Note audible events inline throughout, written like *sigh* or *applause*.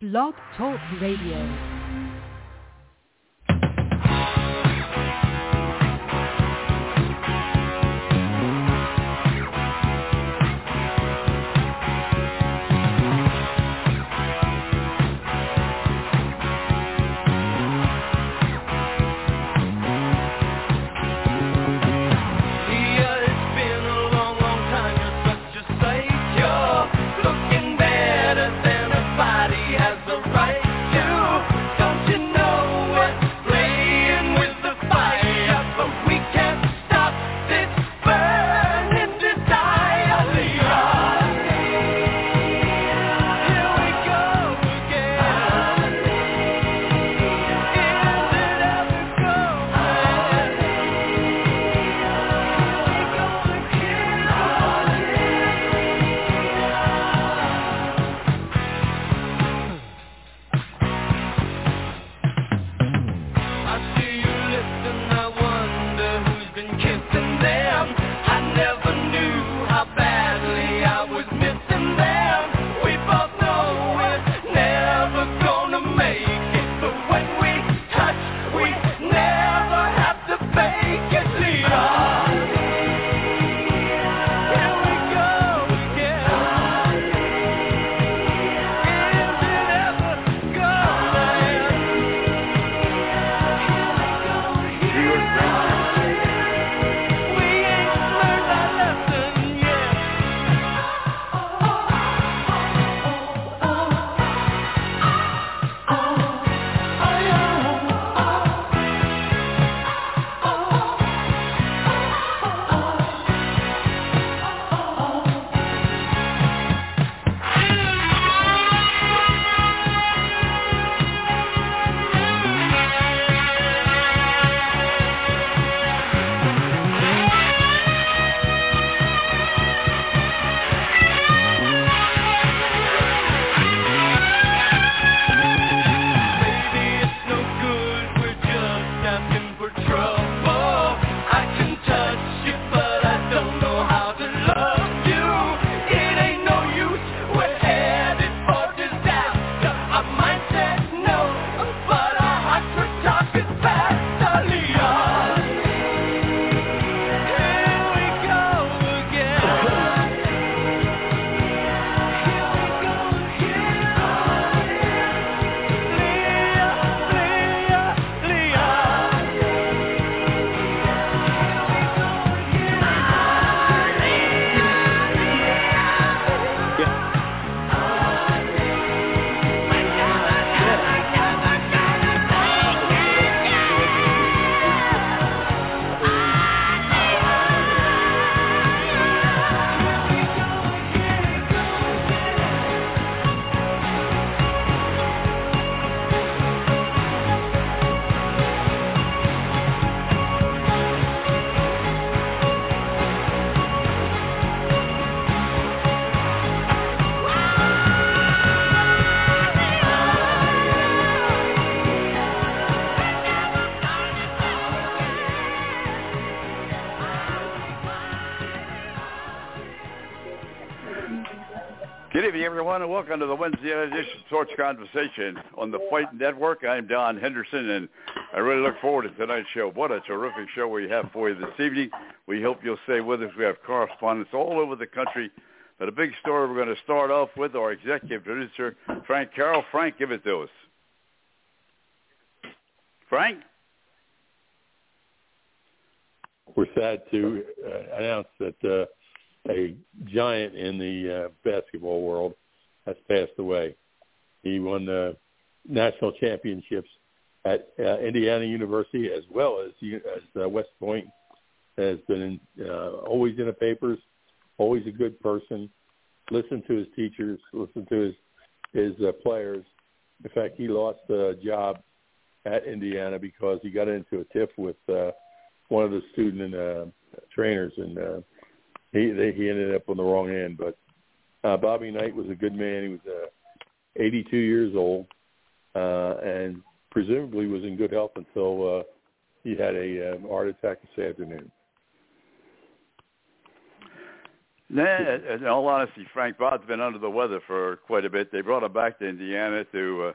Blog Talk Radio. Everyone, and welcome to the Wednesday edition of Sports Conversation on the Fight Network. I'm Don Henderson, and I really look forward to tonight's show. What a terrific show we have for you this evening. We hope you'll stay with us. We have correspondents all over the country. But a big story we're going to start off with our executive producer, Frank Carroll. Frank, give it to us. Frank? We're sad to uh, announce that uh, a giant in the uh, basketball world has passed away. He won the national championships at uh, Indiana University as well as as uh, West Point. Has been in, uh, always in the papers, always a good person. Listen to his teachers, listen to his his uh, players. In fact, he lost a job at Indiana because he got into a tiff with uh, one of the student uh, trainers, and uh, he they, he ended up on the wrong end. But uh, Bobby Knight was a good man. He was uh, 82 years old, uh, and presumably was in good health until uh, he had a um, heart attack this afternoon. Nah, in all honesty, Frank Bod's been under the weather for quite a bit. They brought him back to Indiana to uh,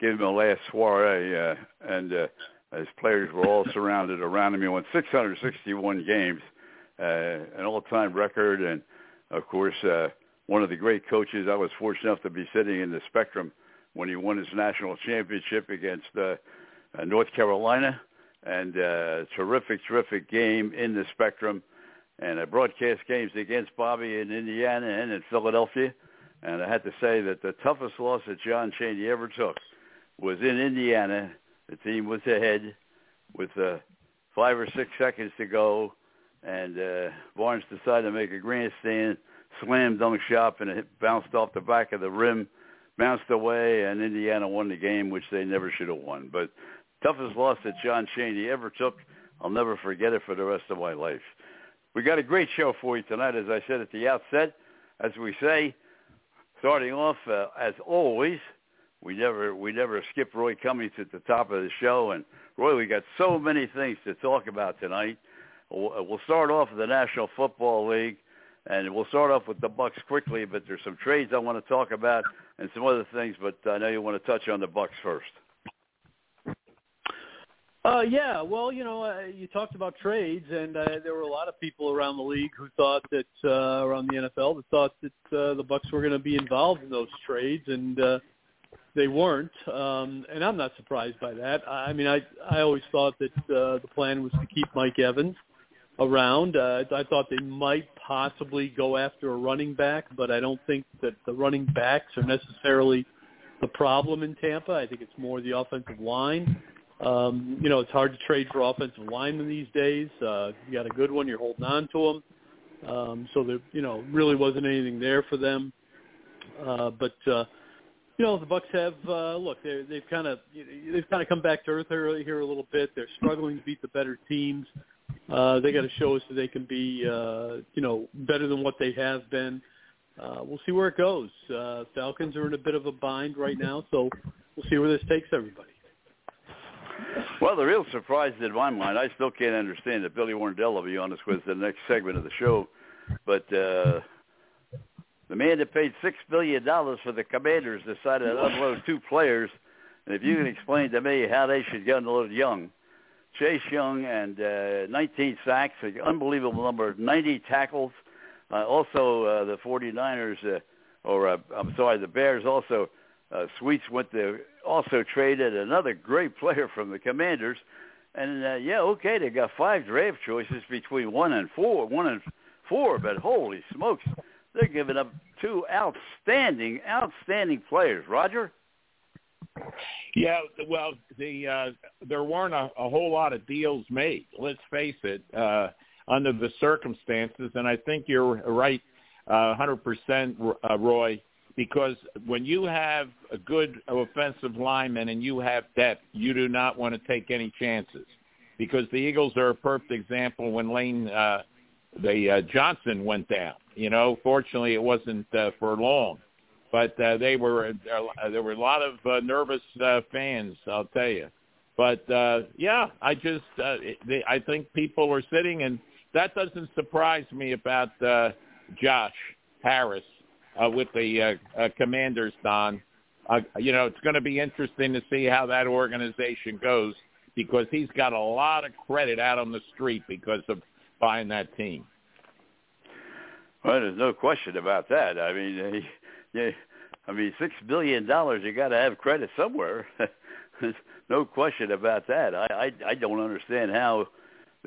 give him a last soiree, uh, and uh, his players were all surrounded around him. He won 661 games, uh, an all-time record, and of course, uh, one of the great coaches. I was fortunate enough to be sitting in the spectrum when he won his national championship against uh, uh, North Carolina, and uh, terrific, terrific game in the spectrum. And I broadcast games against Bobby in Indiana and in Philadelphia. And I had to say that the toughest loss that John Chaney ever took was in Indiana. The team was ahead with uh, five or six seconds to go, and uh, Barnes decided to make a grandstand slam dunk shot, and it bounced off the back of the rim, bounced away, and Indiana won the game, which they never should have won. But toughest loss that John Chaney ever took. I'll never forget it for the rest of my life. We got a great show for you tonight, as I said at the outset. As we say, starting off uh, as always, we never we never skip Roy Cummings at the top of the show. And Roy, we got so many things to talk about tonight. We'll start off with the National Football League, and we'll start off with the Bucks quickly. But there's some trades I want to talk about and some other things. But I know you want to touch on the Bucks first. Uh, yeah, well, you know, uh, you talked about trades, and uh, there were a lot of people around the league who thought that uh, around the NFL that thought that uh, the Bucks were going to be involved in those trades, and uh, they weren't. Um, and I'm not surprised by that. I, I mean, I I always thought that uh, the plan was to keep Mike Evans around. Uh, I thought they might possibly go after a running back, but I don't think that the running backs are necessarily the problem in Tampa. I think it's more the offensive line. Um, you know, it's hard to trade for offensive linemen these days. Uh, you got a good one, you're holding on to them. Um, so there, you know, really wasn't anything there for them. Uh, but uh, you know, the Bucks have uh, look. They've kind of they've kind of come back to earth here, here a little bit. They're struggling to beat the better teams. They got to show us that they can be, uh, you know, better than what they have been. Uh, we'll see where it goes. Uh, Falcons are in a bit of a bind right now, so we'll see where this takes everybody. Well, the real surprise in my mind, I still can't understand that Billy Warndell will be on us with the next segment of the show, but uh, the man that paid six billion dollars for the Commanders decided to unload two players, and if you can explain to me how they should get unloaded Young, Chase Young and uh, 19 sacks, an unbelievable number, 90 tackles. Uh, also, uh, the 49ers, uh, or uh, I'm sorry, the Bears also uh, Sweets went to also traded another great *laughs* player from the Commanders, and uh, yeah, okay, they got five draft choices between one and four, one and four, but holy smokes, they're giving up two outstanding, outstanding players. Roger. Yeah, well, the uh, there weren't a, a whole lot of deals made. Let's face it, uh, under the circumstances, and I think you're right, uh, 100%, uh, Roy because when you have a good offensive lineman and you have depth, you do not want to take any chances. Because the Eagles are a perfect example when Lane, uh, the uh, Johnson went down. You know, fortunately it wasn't uh, for long, but uh, they were uh, there were a lot of uh, nervous uh, fans. I'll tell you. But uh, yeah, I just uh, they, I think people are sitting, and that doesn't surprise me about uh, Josh Harris uh, with the uh, uh, Commanders, Don. Uh, you know, it's going to be interesting to see how that organization goes because he's got a lot of credit out on the street because of buying that team. Well, there's no question about that. I mean, he, yeah, I mean, six billion dollars. You got to have credit somewhere. There's *laughs* no question about that. I, I I don't understand how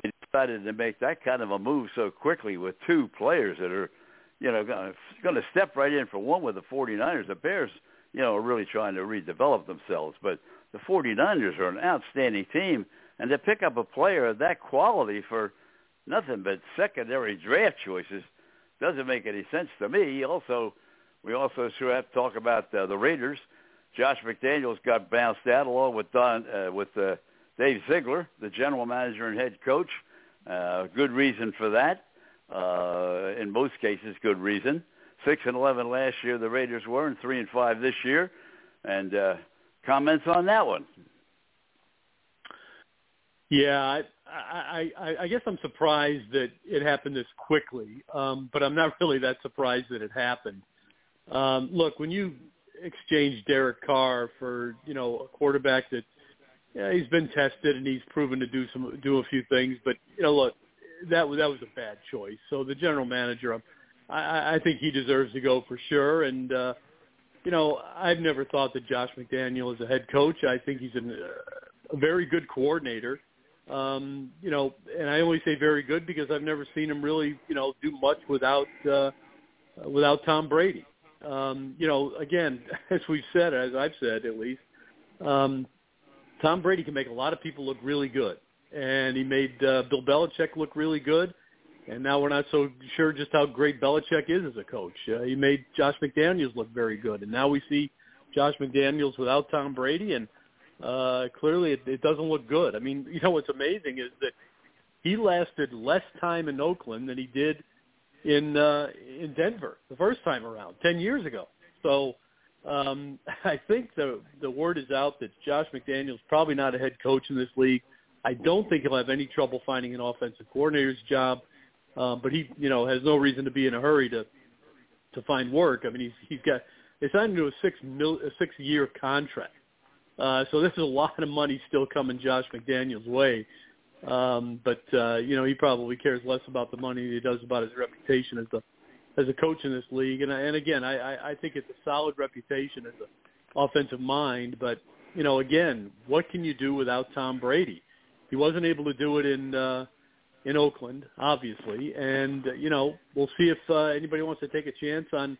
they decided to make that kind of a move so quickly with two players that are you know, going to step right in for one with the 49ers. The Bears, you know, are really trying to redevelop themselves, but the 49ers are an outstanding team, and to pick up a player of that quality for nothing but secondary draft choices doesn't make any sense to me. Also, we also sure have to talk about uh, the Raiders. Josh McDaniels got bounced out along with Don uh, with uh, Dave Ziegler, the general manager and head coach. Uh, good reason for that uh, in most cases, good reason. Six and eleven last year, the Raiders were, and three and five this year. And uh, comments on that one? Yeah, I, I, I, I guess I'm surprised that it happened this quickly, um, but I'm not really that surprised that it happened. Um, look, when you exchange Derek Carr for you know a quarterback that yeah, he's been tested and he's proven to do some do a few things, but you know, look, that was that was a bad choice. So the general manager, I, I think he deserves to go for sure. And uh, you know, I've never thought that Josh McDaniel is a head coach. I think he's an, uh, a very good coordinator. Um, you know, and I only say very good because I've never seen him really, you know, do much without uh, without Tom Brady. Um, you know, again, *laughs* as we've said, as I've said at least, um, Tom Brady can make a lot of people look really good, and he made uh, Bill Belichick look really good. And now we're not so sure just how great Belichick is as a coach. Uh, he made Josh McDaniels look very good, and now we see Josh McDaniels without Tom Brady, and uh, clearly it, it doesn't look good. I mean, *laughs* you know what's amazing is that he lasted less time in Oakland than he did in uh, in Denver the first time around ten years ago. So um, *laughs* I think the the word is out that Josh McDaniels probably not a head coach in this league. I don't think he'll have any trouble finding an offensive coordinator's job, um, but he you know has no reason to be in a hurry to to find work. I mean he's he's got they signed him to a six mil a six year contract, uh, so this is a lot of money still coming Josh McDaniels' way. Um, but uh, you know he probably cares less about the money than he does about his reputation as a as a coach in this league. And and again, I I think it's a solid reputation as an offensive mind. But you know, again, what can you do without Tom Brady? He wasn't able to do it in uh, in Oakland, obviously, and uh, you know, we'll see if uh, anybody wants to take a chance on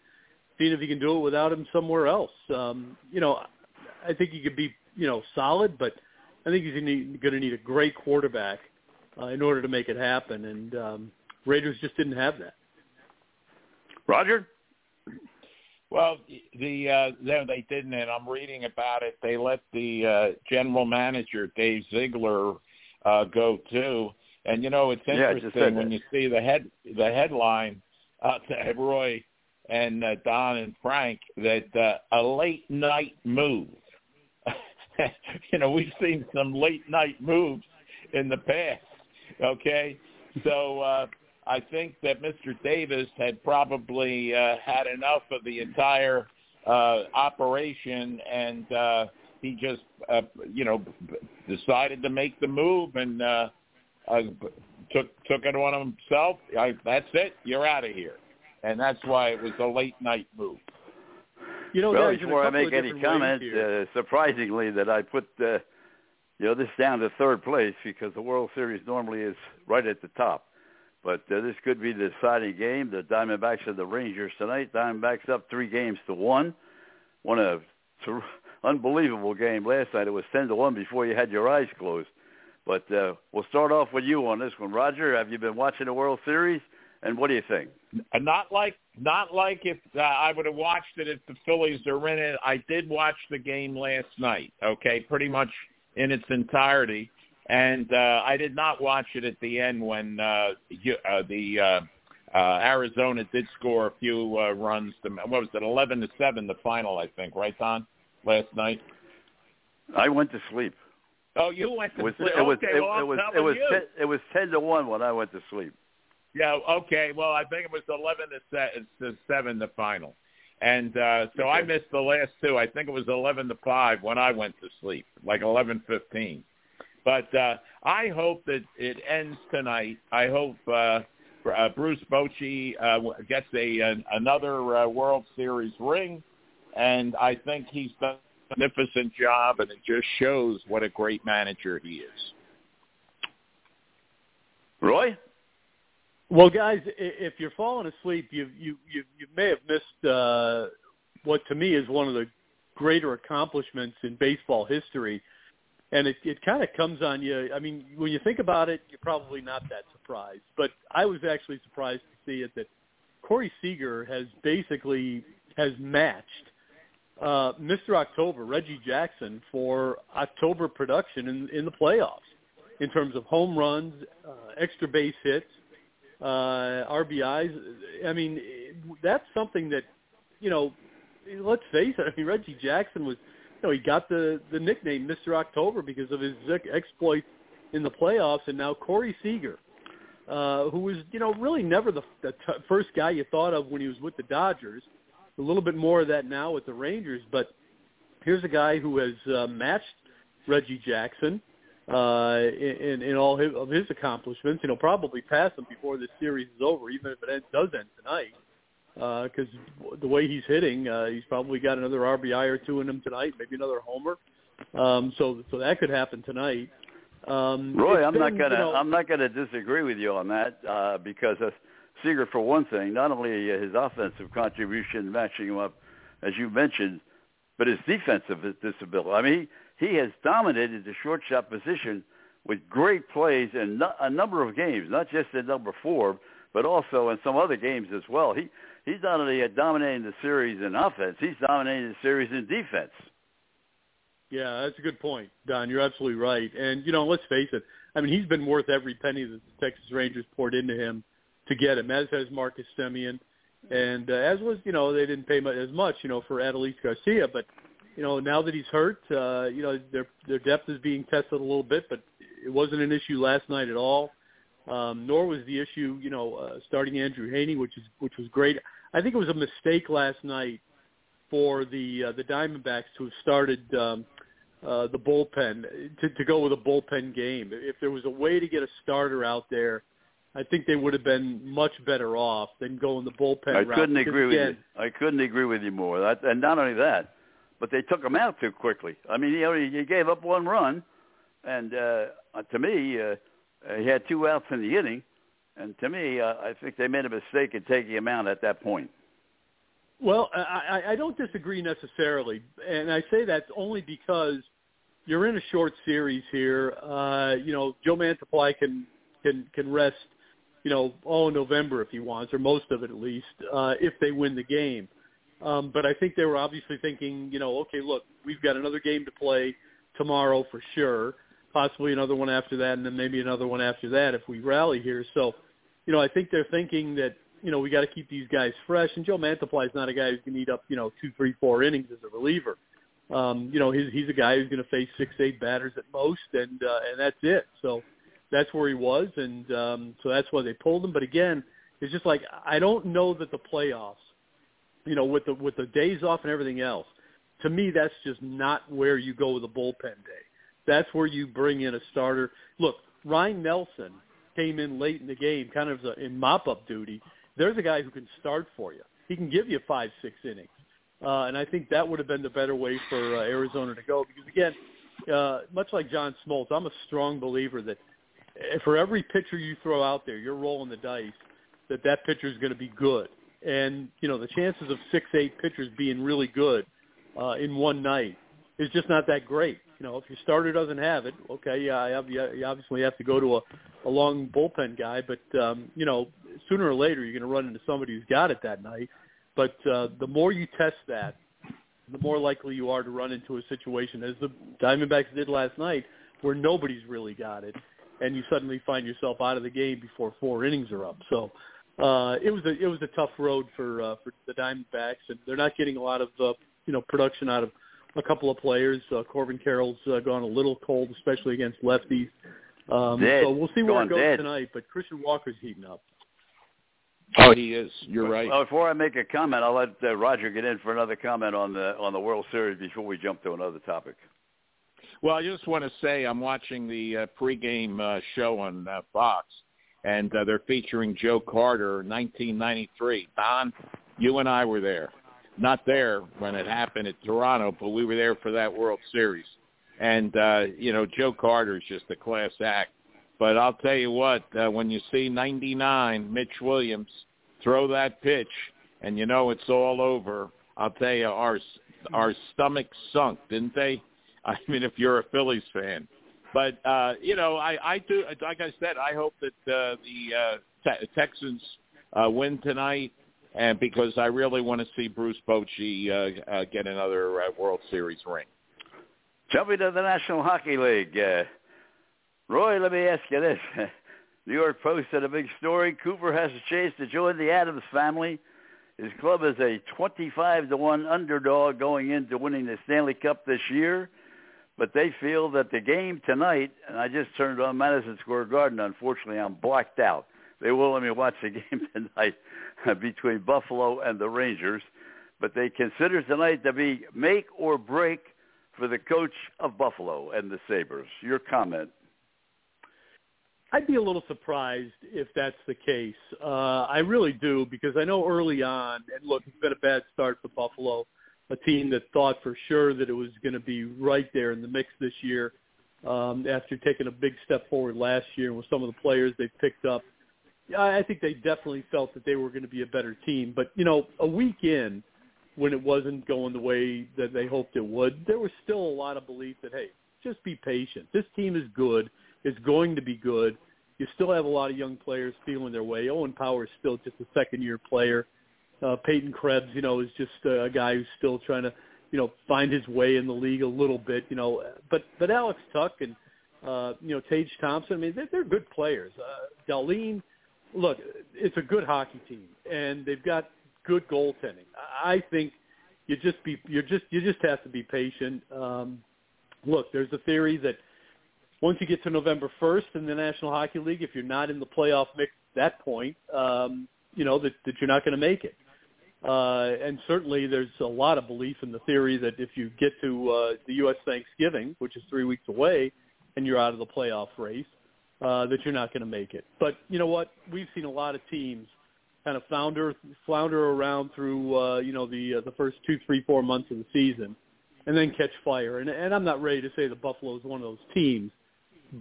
seeing if he can do it without him somewhere else. Um, you know, I think he could be you know solid, but I think he's going to need a great quarterback uh, in order to make it happen. And um, Raiders just didn't have that. Roger? Well, the uh, no, they didn't, and I'm reading about it. They let the uh, general manager Dave Ziegler uh, go too, and you know it's interesting yeah, when you see the head the headline, uh, *laughs* Roy and uh, Don and Frank that uh, a late night move. *laughs* you know, we've seen some late night moves in the past. Okay, so uh, I think that Mr. Davis had probably uh, had enough of the entire uh, operation, and uh, he just, uh, you know, decided to make the move and uh, uh, took took it on himself. I, that's it. You're out of here, and that's why it was a late night move. You know, well, before I make any comments, uh, surprisingly that I put uh, you know this down to third place because the World Series normally is right at the top. But uh, this could be the deciding game. The Diamondbacks and the Rangers tonight. Diamondbacks up three games to one. Won a ter- unbelievable game last night. It was ten to one before you had your eyes closed. But uh, we'll start off with you on this one, Roger. Have you been watching the World Series? And what do you think? Not like not like if uh, I would have watched it if the Phillies are in it. I did watch the game last night. Okay, pretty much in its entirety and uh, I did not watch it at the end when uh, you, uh, the uh, uh, Arizona did score a few uh, runs. To, what was it, eleven to seven, the final, I think, right, Don, last night. I went to sleep. Oh, you went to it was, sleep. It was, okay, it, well, it was, it was, ten, it was ten to one when I went to sleep. Yeah. Okay. Well, I think it was eleven to seven, the final. And uh so okay. I missed the last two. I think it was eleven to five when I went to sleep, like eleven fifteen. But uh, I hope that it ends tonight. I hope uh, uh, Bruce Bochy uh, gets a, a another uh, World Series ring, and I think he's done a magnificent job, and it just shows what a great manager he is. Roy. Well, guys, if you're falling asleep, you you you, you may have missed uh, what to me is one of the greater accomplishments in baseball history and it it kind of comes on you. I mean, when you think about it, you're probably not that surprised. But I was actually surprised to see it that Corey Seager has basically has matched uh, Mr. October, Reggie Jackson, for October production in in the playoffs in terms of home runs, uh, extra base hits, uh, RBIs. I mean, that's something that you know. Let's face it. I mean, Reggie Jackson was you know, he got the the nickname Mr. October because of his exploits in the playoffs, and now Corey Seager, uh, who was you know really never the, the t- first guy you thought of when he was with the Dodgers. A little bit more of that now with the Rangers, but here's a guy who has uh, matched Reggie Jackson uh, in, in all his, of his accomplishments. You know, probably pass him before this series is over, even if it end, does end tonight. Because uh, the way he's hitting, uh, he's probably got another RBI or two in him tonight, maybe another homer. Um, so, so that could happen tonight. Um, Roy, I'm been, not gonna you know, I'm not gonna disagree with you on that uh, because uh, Seager, for one thing, not only his offensive contribution matching him up, as you mentioned, but his defensive disability. I mean, he, he has dominated the shortstop position with great plays in a number of games, not just in number four, but also in some other games as well. He he's not only dominating the series in offense, he's dominating the series in defense. Yeah, that's a good point, Don. You're absolutely right. And you know, let's face it. I mean, he's been worth every penny that the Texas Rangers poured into him to get him, as has Marcus Semien, and uh, as was you know they didn't pay much, as much you know for Adolis Garcia, but you know now that he's hurt, uh, you know their their depth is being tested a little bit, but it wasn't an issue last night at all. Um, nor was the issue, you know, uh, starting Andrew Heaney, which is which was great. I think it was a mistake last night for the uh, the Diamondbacks to have started um, uh, the bullpen to, to go with a bullpen game. If there was a way to get a starter out there, I think they would have been much better off than going the bullpen I route. couldn't agree with you. I couldn't agree with you more. That, and not only that, but they took him out too quickly. I mean, you know, he gave up one run, and uh, to me, uh, he had two outs in the inning. And to me, uh, I think they made a mistake in taking him out at that point. Well, I, I don't disagree necessarily, and I say that only because you're in a short series here. Uh, you know, Joe Mantiply can can can rest, you know, all November if he wants, or most of it at least, uh, if they win the game. Um, but I think they were obviously thinking, you know, okay, look, we've got another game to play tomorrow for sure, possibly another one after that, and then maybe another one after that if we rally here. So, you know, I think they're thinking that you know, we got to keep these guys fresh. And Joe Mantiply is not a guy who's going to eat up, you know, two, three, four innings as a reliever. Um, you know, he's he's a guy who's going to face six, eight batters at most, and uh, and that's it. So that's where he was, and um, so that's why they pulled him. But again, it's just like I don't know that the playoffs, you know, with the with the days off and everything else, to me that's just not where you go with a bullpen day. That's where you bring in a starter. Look, Ryne Nelson came in late in the game, kind of in mop-up duty there's a guy who can start for you. He can give you five, six innings. Uh, and I think that would have been the better way for uh, Arizona to go because, again, uh, much like John Smoltz, I'm a strong believer that for every pitcher you throw out there, you're rolling the dice that that pitcher is going to be good. And, you know, the chances of six, eight pitchers being really good uh, in one night is just not that great. You know, if your starter doesn't have it, okay, yeah, you obviously have to go to a, a long bullpen guy, but um, you know, sooner or later you're going to run into somebody who's got it that night. But uh, the more you test that, the more likely you are to run into a situation, as the Diamondbacks did last night, where nobody's really got it, and you suddenly find yourself out of the game before four innings are up. So uh, it was a it was a tough road for uh, for the Diamondbacks, and they're not getting a lot of uh, you know production out of a couple of players. Uh, Corbin Carroll's uh, gone a little cold, especially against lefties. Um, Dead. so we'll see where Gone it goes dead. tonight. But Christian Walker's heating up. Oh, he is. You're right. Well, before I make a comment, I'll let uh, Roger get in for another comment on the on the World Series before we jump to another topic. Well, I just want to say I'm watching the uh, pregame uh, show on uh, Fox, and uh, they're featuring Joe Carter, 1993. Don, you and I were there. Not there when it happened at Toronto, but we were there for that World Series. And, uh, you know, Joe Carter's just a class act. But I'll tell you what, uh, when you see 99, Mitch Williams, throw that pitch, and you know it's all over, I'll tell you, our, our stomachs sunk, didn't they? *laughs* I mean, if you're a Phillies fan. But, uh, you know, I, I do, like I said, I hope that uh, the uh, te- Texans uh, win tonight and because I really want to see Bruce Bochy uh, uh, get another uh, World Series ring. Jumping to the National Hockey League. Uh, Roy, let me ask you this. *laughs* New York Post had a big story. Cooper has a chance to join the Adams family. His club is a 25 to 1 underdog going into winning the Stanley Cup this year. But they feel that the game tonight, and I just turned on Madison Square Garden. Unfortunately, I'm blacked out. They won't let me watch the *laughs* game tonight between Buffalo and the Rangers, but they consider tonight to be make or break for the coach of Buffalo and the Sabres. Your comment? I'd be a little surprised if that's the case. Uh, I really do because I know early on, and look, it's been a bad start for Buffalo, a team that thought for sure that it was going to be right there in the mix this year um, after taking a big step forward last year with some of the players they picked up. I think they definitely felt that they were going to be a better team. But, you know, a week in when it wasn't going the way that they hoped it would, there was still a lot of belief that, hey, just be patient. This team is good – is going to be good. You still have a lot of young players feeling their way. Owen Power is still just a second-year player. Uh, Peyton Krebs, you know, is just a guy who's still trying to, you know, find his way in the league a little bit, you know. But but Alex Tuch and uh, you know Tage Thompson, I mean, they're, they're good players. Uh, Dahlin, look, it's a good hockey team, and they've got good goaltending. I think you just be you just you just have to be patient. Um, look, there's a theory that once you get to November 1st in the National Hockey League, if you're not in the playoff mix at that point, um, you know, that, that you're not going to make it. Uh, and certainly there's a lot of belief in the theory that if you get to uh, the U.S. Thanksgiving, which is three weeks away, and you're out of the playoff race, uh, that you're not going to make it. But you know what? We've seen a lot of teams kind of flounder flounder around through uh, you know the uh, the first two, three, four months of the season, and then catch fire. And, and I'm not ready to say the Buffalo is one of those teams,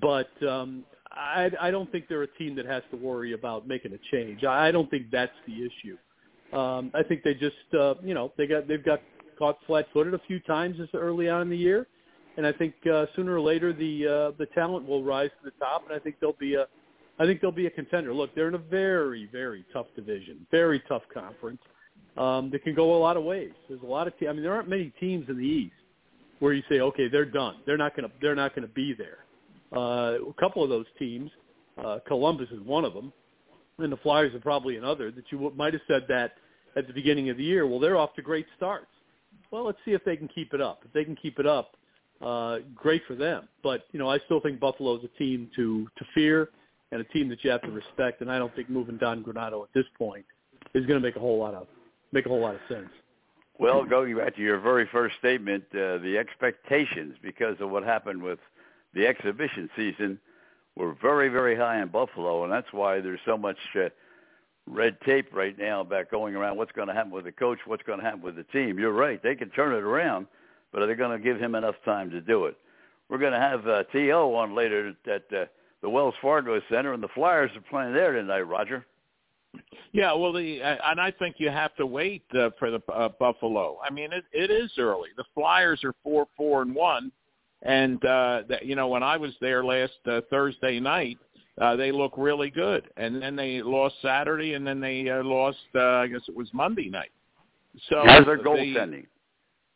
but um, I, I don't think they're a team that has to worry about making a change. I don't think that's the issue. Um, I think they just, uh, you know, they got they've got caught flat-footed a few times this early on in the year, and I think uh, sooner or later the uh, the talent will rise to the top, and I think they'll be a, I think they'll be a contender. Look, they're in a very very tough division, very tough conference. Um, that can go a lot of ways. There's a lot of, te- I mean, there aren't many teams in the East where you say, okay, they're done. They're not to, they're not to be there. Uh, a couple of those teams, uh, Columbus is one of them, and the Flyers are probably another that you might have said that at the beginning of the year. Well, they're off to great starts. Well, let's see if they can keep it up. If they can keep it up, uh, great for them. But you know, I still think Buffalo is a team to to fear and a team that you have to respect. And I don't think moving Don Granato at this point is going to make a whole lot of make a whole lot of sense. Well, going back to your very first statement, uh, the expectations because of what happened with the exhibition season were very, very high in Buffalo, and that's why there's so much uh, red tape right now about going around what's going to happen with the coach, what's going to happen with the team. You're right; they can turn it around, but are they going to give him enough time to do it? We're going to have uh, To on later at uh, the Wells Fargo Center, and the Flyers are playing there tonight. Roger. Yeah, well, the and I think you have to wait uh, for the uh, Buffalo. I mean, it, it is early. The Flyers are four, four, and one and uh, that, you know, when I was there last uh, Thursday night, uh, they look really good. And then they lost Saturday, and then they uh, lost. Uh, I guess it was Monday night. So how's their goaltending?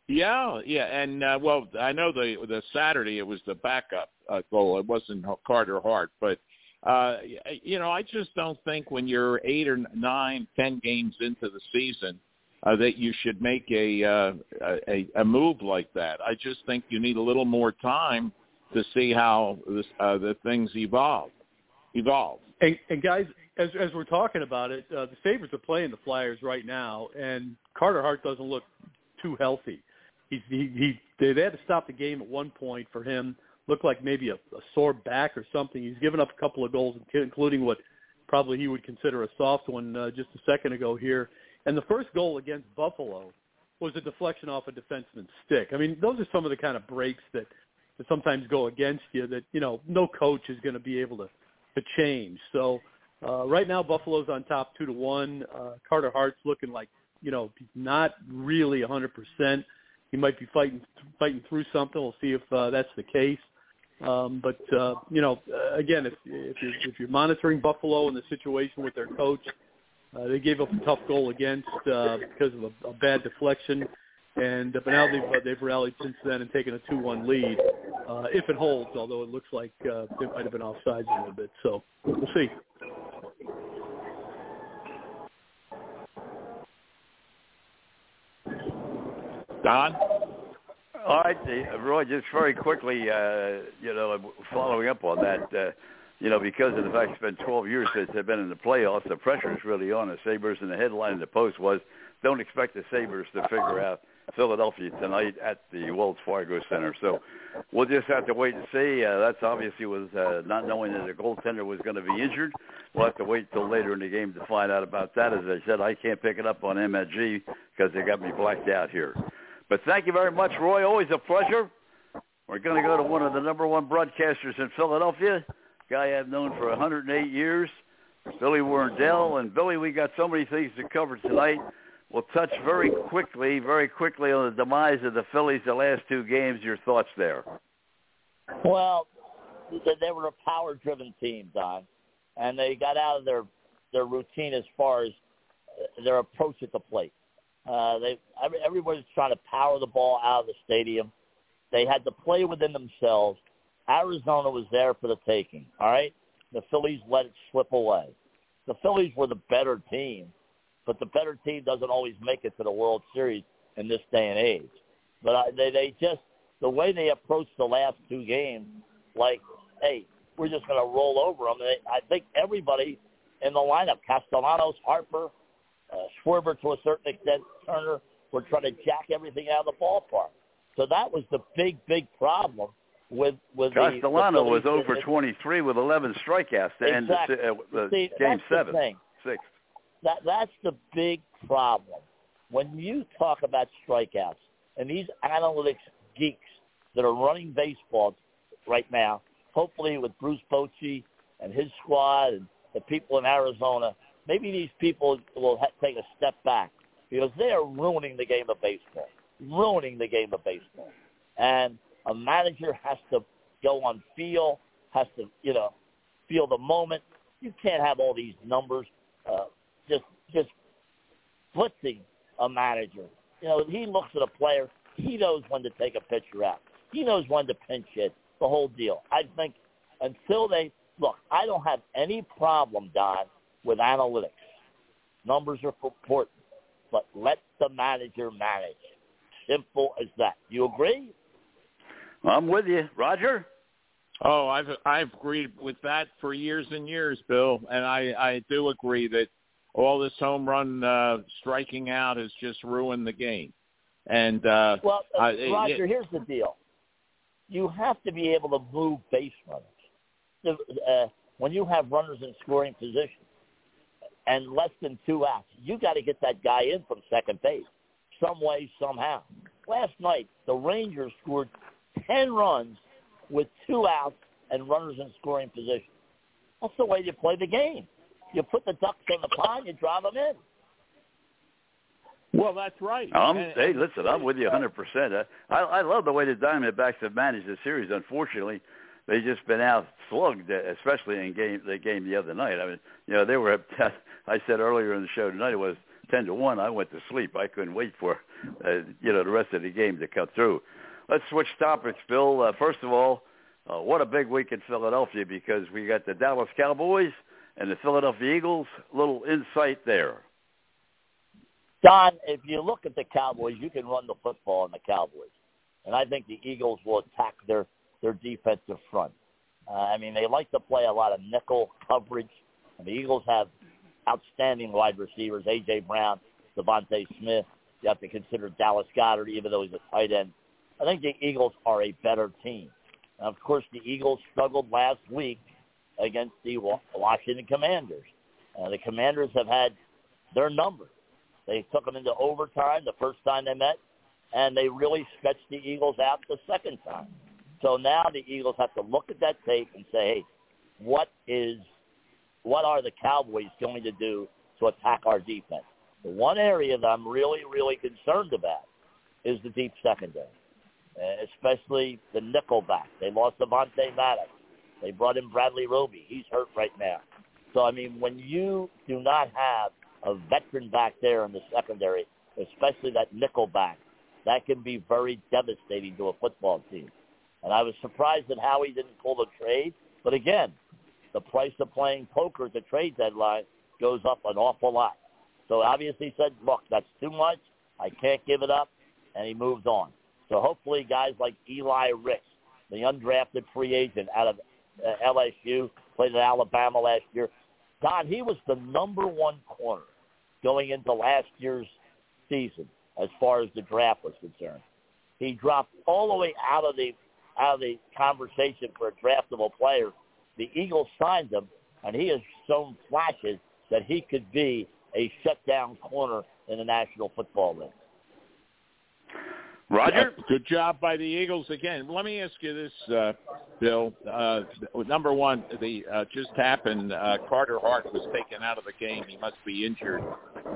Yeah, yeah, and uh, well, I know the the Saturday it was the backup uh, goal. It wasn't Carter Hart, but uh, you know, I just don't think when you're eight or nine, ten games into the season uh, that you should make a, uh, a a move like that. I just think you need a little more time to see how this, uh, the things evolve. Evolve. And, and guys, as as we're talking about it, uh, the Sabres are playing the Flyers right now, and Carter Hart doesn't look too healthy. He's, he he they had to stop the game at one point for him. Looked like maybe a, a sore back or something. He's given up a couple of goals, including what probably he would consider a soft one uh, just a second ago here and the first goal against Buffalo was a deflection off a defenseman's stick. I mean, those are some of the kind of breaks that, that sometimes go against you that, you know, no coach is going to be able to, to change. So uh, right now Buffalo's on top two to one. Uh, Carter Hart's looking like, you know, he's not really a 100%. He might be fighting fighting through something. We'll see if uh, that's the case. Um, but uh, you know, again, if if you're, if you're monitoring Buffalo and the situation with their coach, uh, they gave up a tough goal against uh, because of a, a bad deflection, and uh, but now they've uh, they've rallied since then and taken a two-one lead. Uh, if it holds, although it looks like uh, they might have been offsides a little bit, so we'll see. Don. All right, Roy, just very quickly, uh, you know, following up on that, uh, you know, because of the fact it's been 12 years since they've been in the playoffs, the pressure is really on the Sabres, and the headline in the Post was, don't expect the Sabres to figure out Philadelphia tonight at the Wells Fargo Center. So we'll just have to wait and see. Uh, that's obviously with uh, not knowing that the goaltender was going to be injured. We'll have to wait till later in the game to find out about that. As I said, I can't pick it up on MSG because they got me blacked out here. But thank you very much, Roy. Always a pleasure. We're going to go to one of the number one broadcasters in Philadelphia, guy I've known for 108 years, Billy Werndell. And Billy, we got so many things to cover tonight. We'll touch very quickly, very quickly on the demise of the Phillies the last two games. Your thoughts there? Well, they were a power-driven team, Don, and they got out of their their routine as far as their approach at the plate. Uh, they everybody's trying to power the ball out of the stadium. They had to play within themselves. Arizona was there for the taking. All right, the Phillies let it slip away. The Phillies were the better team, but the better team doesn't always make it to the World Series in this day and age. But I, they they just the way they approached the last two games, like, hey, we're just going to roll over them. They, I think everybody in the lineup, Castellanos, Harper, uh, Schwarber to a certain extent, Turner were trying to jack everything out of the ballpark. So that was the big, big problem with with Castellano the, was over 23 with 11 strikeouts to exactly. end the, uh, the See, game seven, the six. That that's the big problem. When you talk about strikeouts and these analytics geeks that are running baseball right now, hopefully with Bruce Bochy and his squad and the people in Arizona, maybe these people will ha- take a step back because they are ruining the game of baseball, ruining the game of baseball. And a manager has to go on feel, has to, you know, feel the moment. You can't have all these numbers uh, just just blitzing a manager. You know, he looks at a player. He knows when to take a pitcher out. He knows when to pinch hit. The whole deal. I think until they look, I don't have any problem, Don, with analytics. Numbers are important, but let the manager manage. Simple as that. You agree? I'm with you, Roger. Oh, I've I've agreed with that for years and years, Bill, and I I do agree that all this home run uh, striking out has just ruined the game. And uh, well, uh, I, Roger, it, here's the deal: you have to be able to move base runners. Uh, when you have runners in scoring position and less than two outs, you got to get that guy in from second base some way, somehow. Last night, the Rangers scored 10 runs with two outs and runners in scoring position. That's the way you play the game. You put the ducks in the pond, you drive them in. Well, that's right. Um, and, hey, listen, I'm with you 100%. I, I love the way the Diamondbacks have managed the series. Unfortunately, they've just been out slugged, especially in game the game the other night. I mean, you know, they were. I said earlier in the show tonight it was ten to one. I went to sleep. I couldn't wait for, uh, you know, the rest of the game to cut through. Let's switch topics, Bill. Uh, first of all, uh, what a big week in Philadelphia because we got the Dallas Cowboys and the Philadelphia Eagles. Little insight there. Don, if you look at the Cowboys, you can run the football on the Cowboys, and I think the Eagles will attack their their defensive front. Uh, I mean, they like to play a lot of nickel coverage. And the Eagles have outstanding wide receivers: A.J. Brown, DeVonta Smith. You have to consider Dallas Goedert, even though he's a tight end. I think the Eagles are a better team. And of course, the Eagles struggled last week against the Washington Commanders. Uh, the Commanders have had their number. They took them into overtime the first time they met, and they really sketched the Eagles out the second time. So now the Eagles have to look at that tape and say, hey, what is, what are the Cowboys going to do to attack our defense? The one area that I'm really, really concerned about is the deep secondary, Uh, especially the nickelback. They lost Avonte Maddox. They brought in Bradley Roby. He's hurt right now. So, I mean, when you do not have a veteran back there in the secondary, especially that nickel back, that can be very devastating to a football team. And I was surprised that Howie didn't pull the trade. But again, the price of playing poker at the trade deadline goes up an awful lot. So obviously he said, look, that's too much. I can't give it up. And he moved on. So hopefully guys like Eli Ricks, the undrafted free agent out of uh, LSU, played at Alabama last year. Don, he was the number one corner going into last year's season as far as the draft was concerned. He dropped all the way out of the out of the conversation for a draftable player. The Eagles signed him, and he has shown flashes that he could be a shutdown corner in the National Football League. Roger, good job by the Eagles again. Let me ask you this, uh, Bill. Uh, number one, the uh, just happened. Uh, Carter Hart was taken out of the game. He must be injured,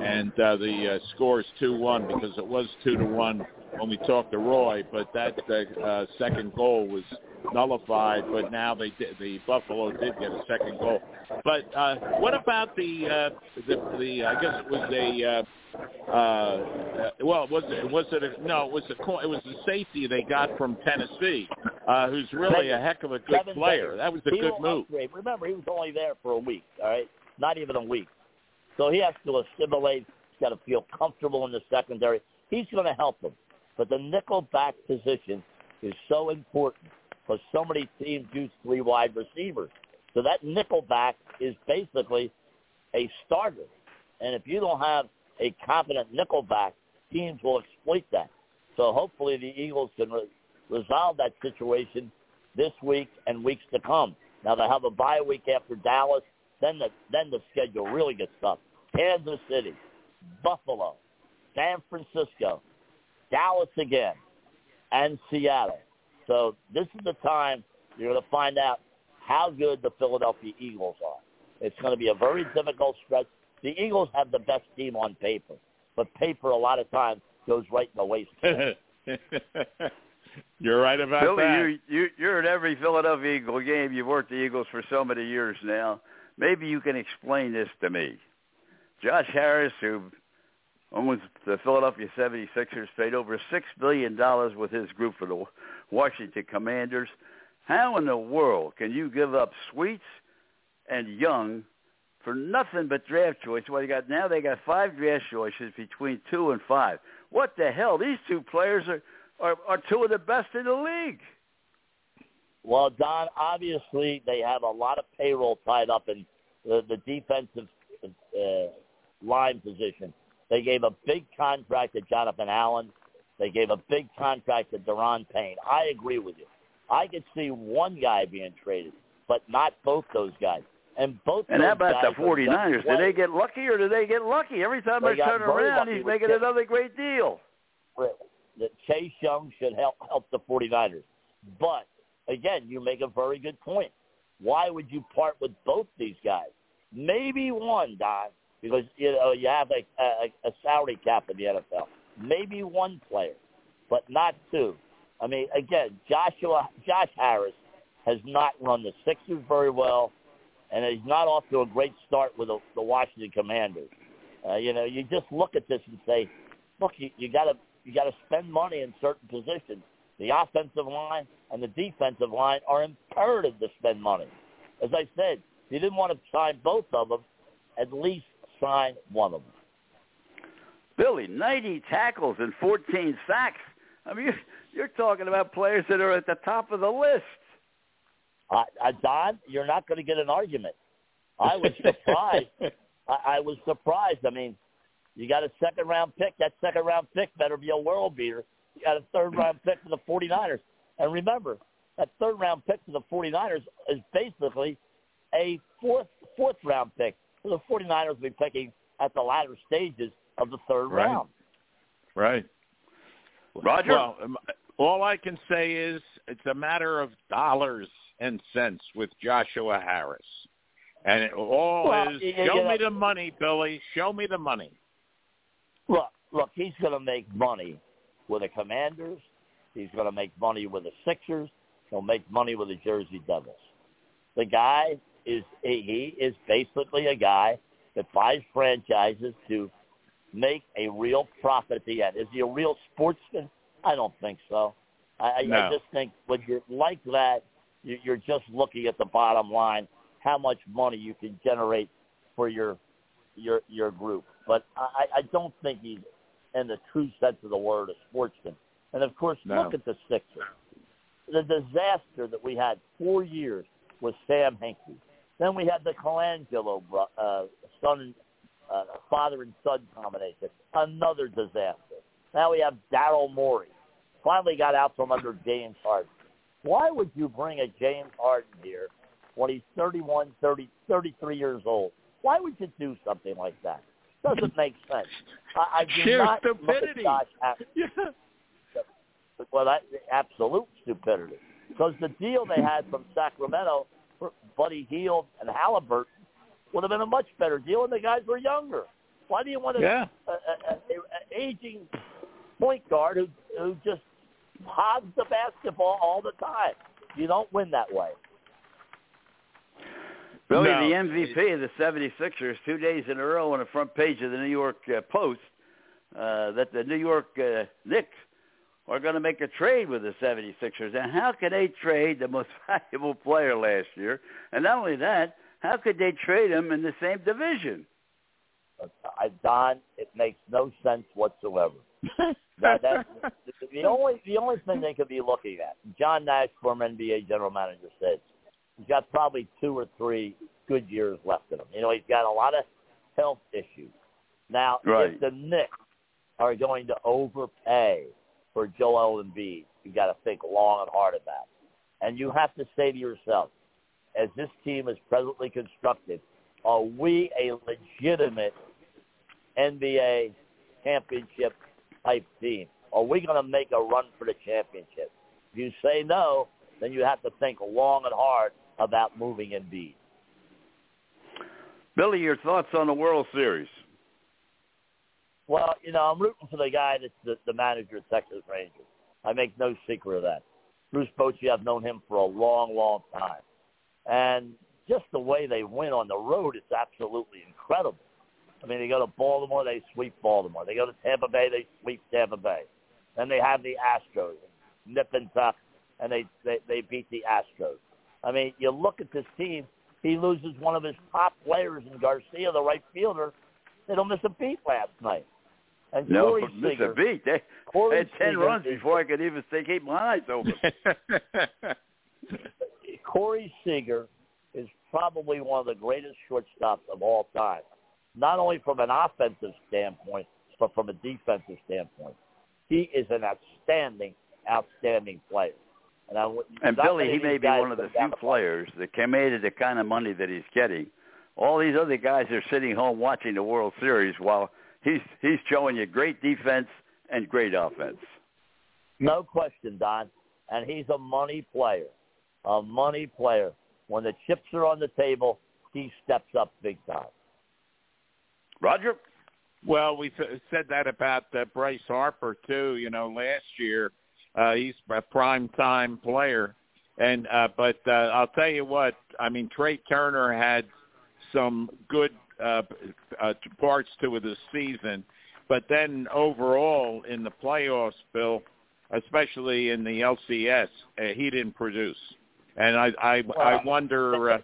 and uh, the uh, score is two one because it was two to one when we talked to Roy. But that uh, second goal was nullified. But now they did, the Buffalo did get a second goal. But uh, what about the uh, the, the I guess it was a uh, uh, well, was it was it a, no? It was a it was a safety they got from Tennessee, uh, who's really a heck of a good Kevin player. That was a he good move. Upgrade. Remember, he was only there for a week. All right, not even a week. So he has to assimilate. He's got to feel comfortable in the secondary. He's going to help them. But the nickel back position is so important because so many teams use three wide receivers. So that nickel back is basically a starter. And if you don't have a competent nickel back, teams will exploit that. So hopefully the Eagles can re- resolve that situation this week and weeks to come. Now they have a bye week after Dallas. Then the then the schedule really gets tough. Kansas City, Buffalo, San Francisco, Dallas again, and Seattle. So this is the time you're going to find out how good the Philadelphia Eagles are. It's going to be a very difficult stretch. The Eagles have the best team on paper, but paper a lot of times goes right in the waste. *laughs* You're right about Billy, that. you, you you're at every Philadelphia Eagle game. You've worked the Eagles for so many years now. Maybe you can explain this to me. Josh Harris, who owns the Philadelphia 76ers, paid over $6 billion with his group for the Washington Commanders. How in the world can you give up Sweets and Young for nothing but draft choice? Well, you got now they got five draft choices between two and five. What the hell? These two players are are, are two of the best in the league. Well, Don, obviously they have a lot of payroll tied up in the, the defensive uh, line position. They gave a big contract to Jonathan Allen. They gave a big contract to Daron Payne. I agree with you. I could see one guy being traded, but not both those guys. And both And how about the 49ers? are Did they get lucky or did they get lucky? Every time They they, turn around, he's making Chase. another great deal. that Chase Young should help help the 49ers. But again, you make a very good point. Why would you part with both these guys? Maybe one, Don, because you know you have a, a, a salary cap in the NFL. Maybe one player, but not two. I mean, again, Joshua Josh Harris has not run the Sixers very well, and he's not off to a great start with the, the Washington Commanders. Uh, you know, you just look at this and say, look, you, you got to you got to spend money in certain positions. The offensive line and the defensive line are imperative to spend money. As I said, you didn't want to sign both of them, at least sign one of them. Billy, 90 tackles and 14 sacks. I mean, you're, talking about players that are at the top of the list. Uh, uh, Don, you're not going to get an argument. I was *laughs* surprised. I, I was surprised. I mean, you got a second round pick. That second round pick better be a world beater. You got a third round pick for the 49ers. And remember, that third round pick for the 49ers is basically a fourth fourth round pick. So the 49ers will be picking at the latter stages of the third Right. round. Right. Roger? Well, um, all I can say is it's a matter of dollars and cents with Joshua Harris. And it all Well, is show me the money, Billy. Show me the money. Look, look, he's going to make money with the Commanders. He's going to make money with the Sixers. He'll make money with the Jersey Devils. The guy is he is basically a guy that buys franchises to make a real profit at the end. Is he a real sportsman? I don't think so. I, No. I just think when you're like that, you- you're just looking at the bottom line, how much money you can generate for your your your group. But I, I don't think he's, in the true sense of the word, a sportsman. And of course, No. look at the Sixers. The disaster that we had four years with Sam Hinkie. Then we had the Colangelo bro- uh, son, and, uh, father and son combination. Another disaster. Now we have Daryl Morey. Finally got out from under James Harden. Why would you bring a James Harden here when he's 31, 30, 33 years old? Why would you do something like that? Doesn't *laughs* make sense. I, I do Sheer not look stupidity. at Josh. *laughs* Yeah. Well, that absolute stupidity. Because the deal they had from Sacramento Buddy Hield and Halliburton would have been a much better deal, and the guys were younger. Why do you want a, Yeah. a, a, a, a aging point guard who who just hogs the basketball all the time? You don't win that way. Billy, No. the MVP of the 76ers, two days in a row on the front page of the New York uh, Post, uh, that the New York uh, Knicks are going to make a trade with the 76ers. And how could they trade the most *laughs* valuable player last year? And not only that, how could they trade him in the same division? I, Don, it makes no sense whatsoever. *laughs* that, that, the only the only thing they could be looking at, John Nash, former NBA general manager, said he's got probably two or three good years left in him. You know, he's got a lot of health issues. Now, Right. if the Knicks are going to overpay for Joel Embiid, you got to think long and hard about. And you have to say to yourself, as this team is presently constructed, are we a legitimate NBA championship type team? Are we going to make a run for the championship? If you say no, then you have to think long and hard about moving Embiid. Billy, your thoughts on the World Series? Well, you know, I'm rooting for the guy that's the, the manager of Texas Rangers. I make no secret of that. Bruce Bochy, I've known him for a long, long time. And just the way they win on the road is absolutely incredible. I mean, they go to Baltimore, they sweep Baltimore. They go to Tampa Bay, they sweep Tampa Bay. Then they have the Astros, nip and tuck, and they, they, they beat the Astros. I mean, you look at this team, he loses one of his top players in Garcia, the right fielder. They don't miss a beat last night. And No, Corey *laughs* miss a beat. They, Corey had 10 Seager runs before I could even say, keep my eyes open. *laughs* Corey Seager is probably one of the greatest shortstops of all time, not only from an offensive standpoint, but from a defensive standpoint. He is an outstanding, outstanding player. And, I, And Billy, he may be one of the few players that commanded the kind of money that he's getting. All these other guys are sitting home watching the World Series while he's he's showing you great defense and great offense. No question, Don. And he's a money player. A money player. When the chips are on the table, he steps up big time. Roger? Well, we said that about uh, Bryce Harper too. You know, last year uh, he's a prime time player, and uh, but uh, I'll tell you what. I mean, Trea Turner had some good uh, uh, parts to this season, but then overall in the playoffs, Bill, especially in the LCS, uh, he didn't produce, and I I, I wonder. Uh,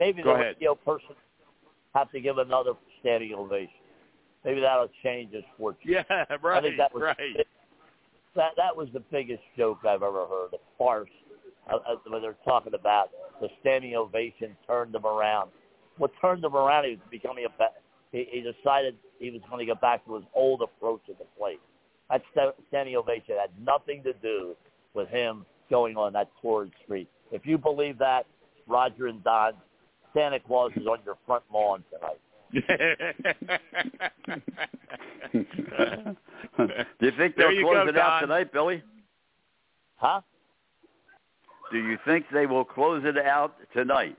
Maybe Go the ahead. radio person have to give another standing ovation. Maybe that'll change his fortune. yeah, right. I think that was right. that that was the biggest joke I've ever heard. A farce uh, uh, when they're talking about the standing ovation turned him around. What turned him around? He was becoming a. ba- He, he decided he was going to get back to his old approach at the plate. That sta- standing ovation had nothing to do with him going on that torrid street. If you believe that, Roger and Don, Santa Claus is on your front lawn tonight. *laughs* Do you think they'll you close go, it out tonight, Billy? Huh? Do you think they will close it out tonight?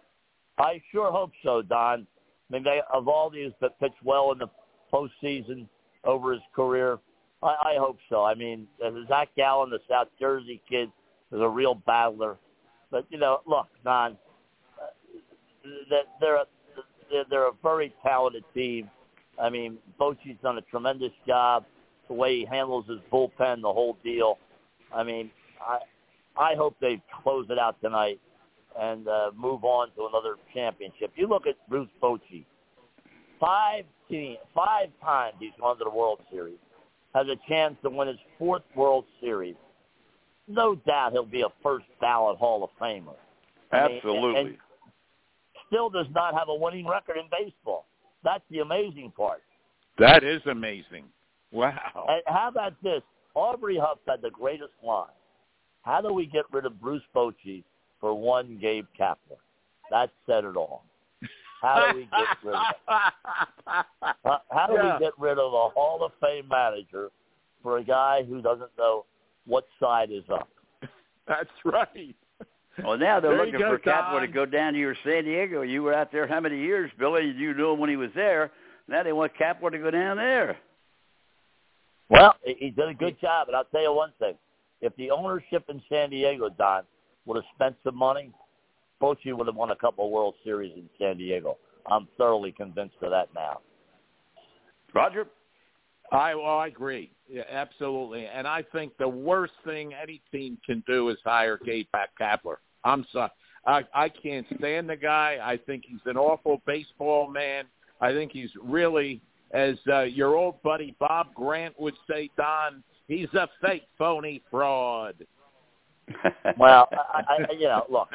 I sure hope so, Don. I mean, they, of all these that pitched well in the postseason over his career, I, I hope so. I mean, uh, Zach Gallen, the South Jersey kid, is a real battler. But you know, look, Don, uh, they're a, they're, they're a very talented team. I mean, Bochy's done a tremendous job. The way he handles his bullpen, the whole deal. I mean, I I hope they close it out tonight and uh, move on to another championship. You look at Bruce Bochy. Five team, five times he's gone to the World Series. has a chance to win his fourth World Series, no doubt he'll be a first ballot Hall of Famer. I mean, Absolutely. and still does not have a winning record in baseball. That's the amazing part. That is amazing. Wow. And how about this? Aubrey Huff had the greatest line. How do we get rid of Bruce Bochy for one Gabe Kapler? That said it all. How do we get rid of uh, *laughs* How do Yeah. we get rid of a Hall of Fame manager for a guy who doesn't know what side is up? *laughs* That's right. Well, now they're There looking go, for Kapler to go down to your San Diego. You were out there how many years, Billy? You knew him when he was there. Now they want Kapler to go down there. Well, he he did a good job, and I'll tell you one thing: if the ownership in San Diego, Don, would have spent some money, Bochy would have won a couple of World Series in San Diego. I'm thoroughly convinced of that now. Roger? I well, I agree. Yeah, absolutely. And I think the worst thing any team can do is hire Gabe Kapler. I'm sorry. I I can't stand the guy. I think he's an awful baseball man. I think he's really, as uh, your old buddy Bob Grant would say, Don, he's a fake, phony fraud. Well, I, I, *laughs* you know, look,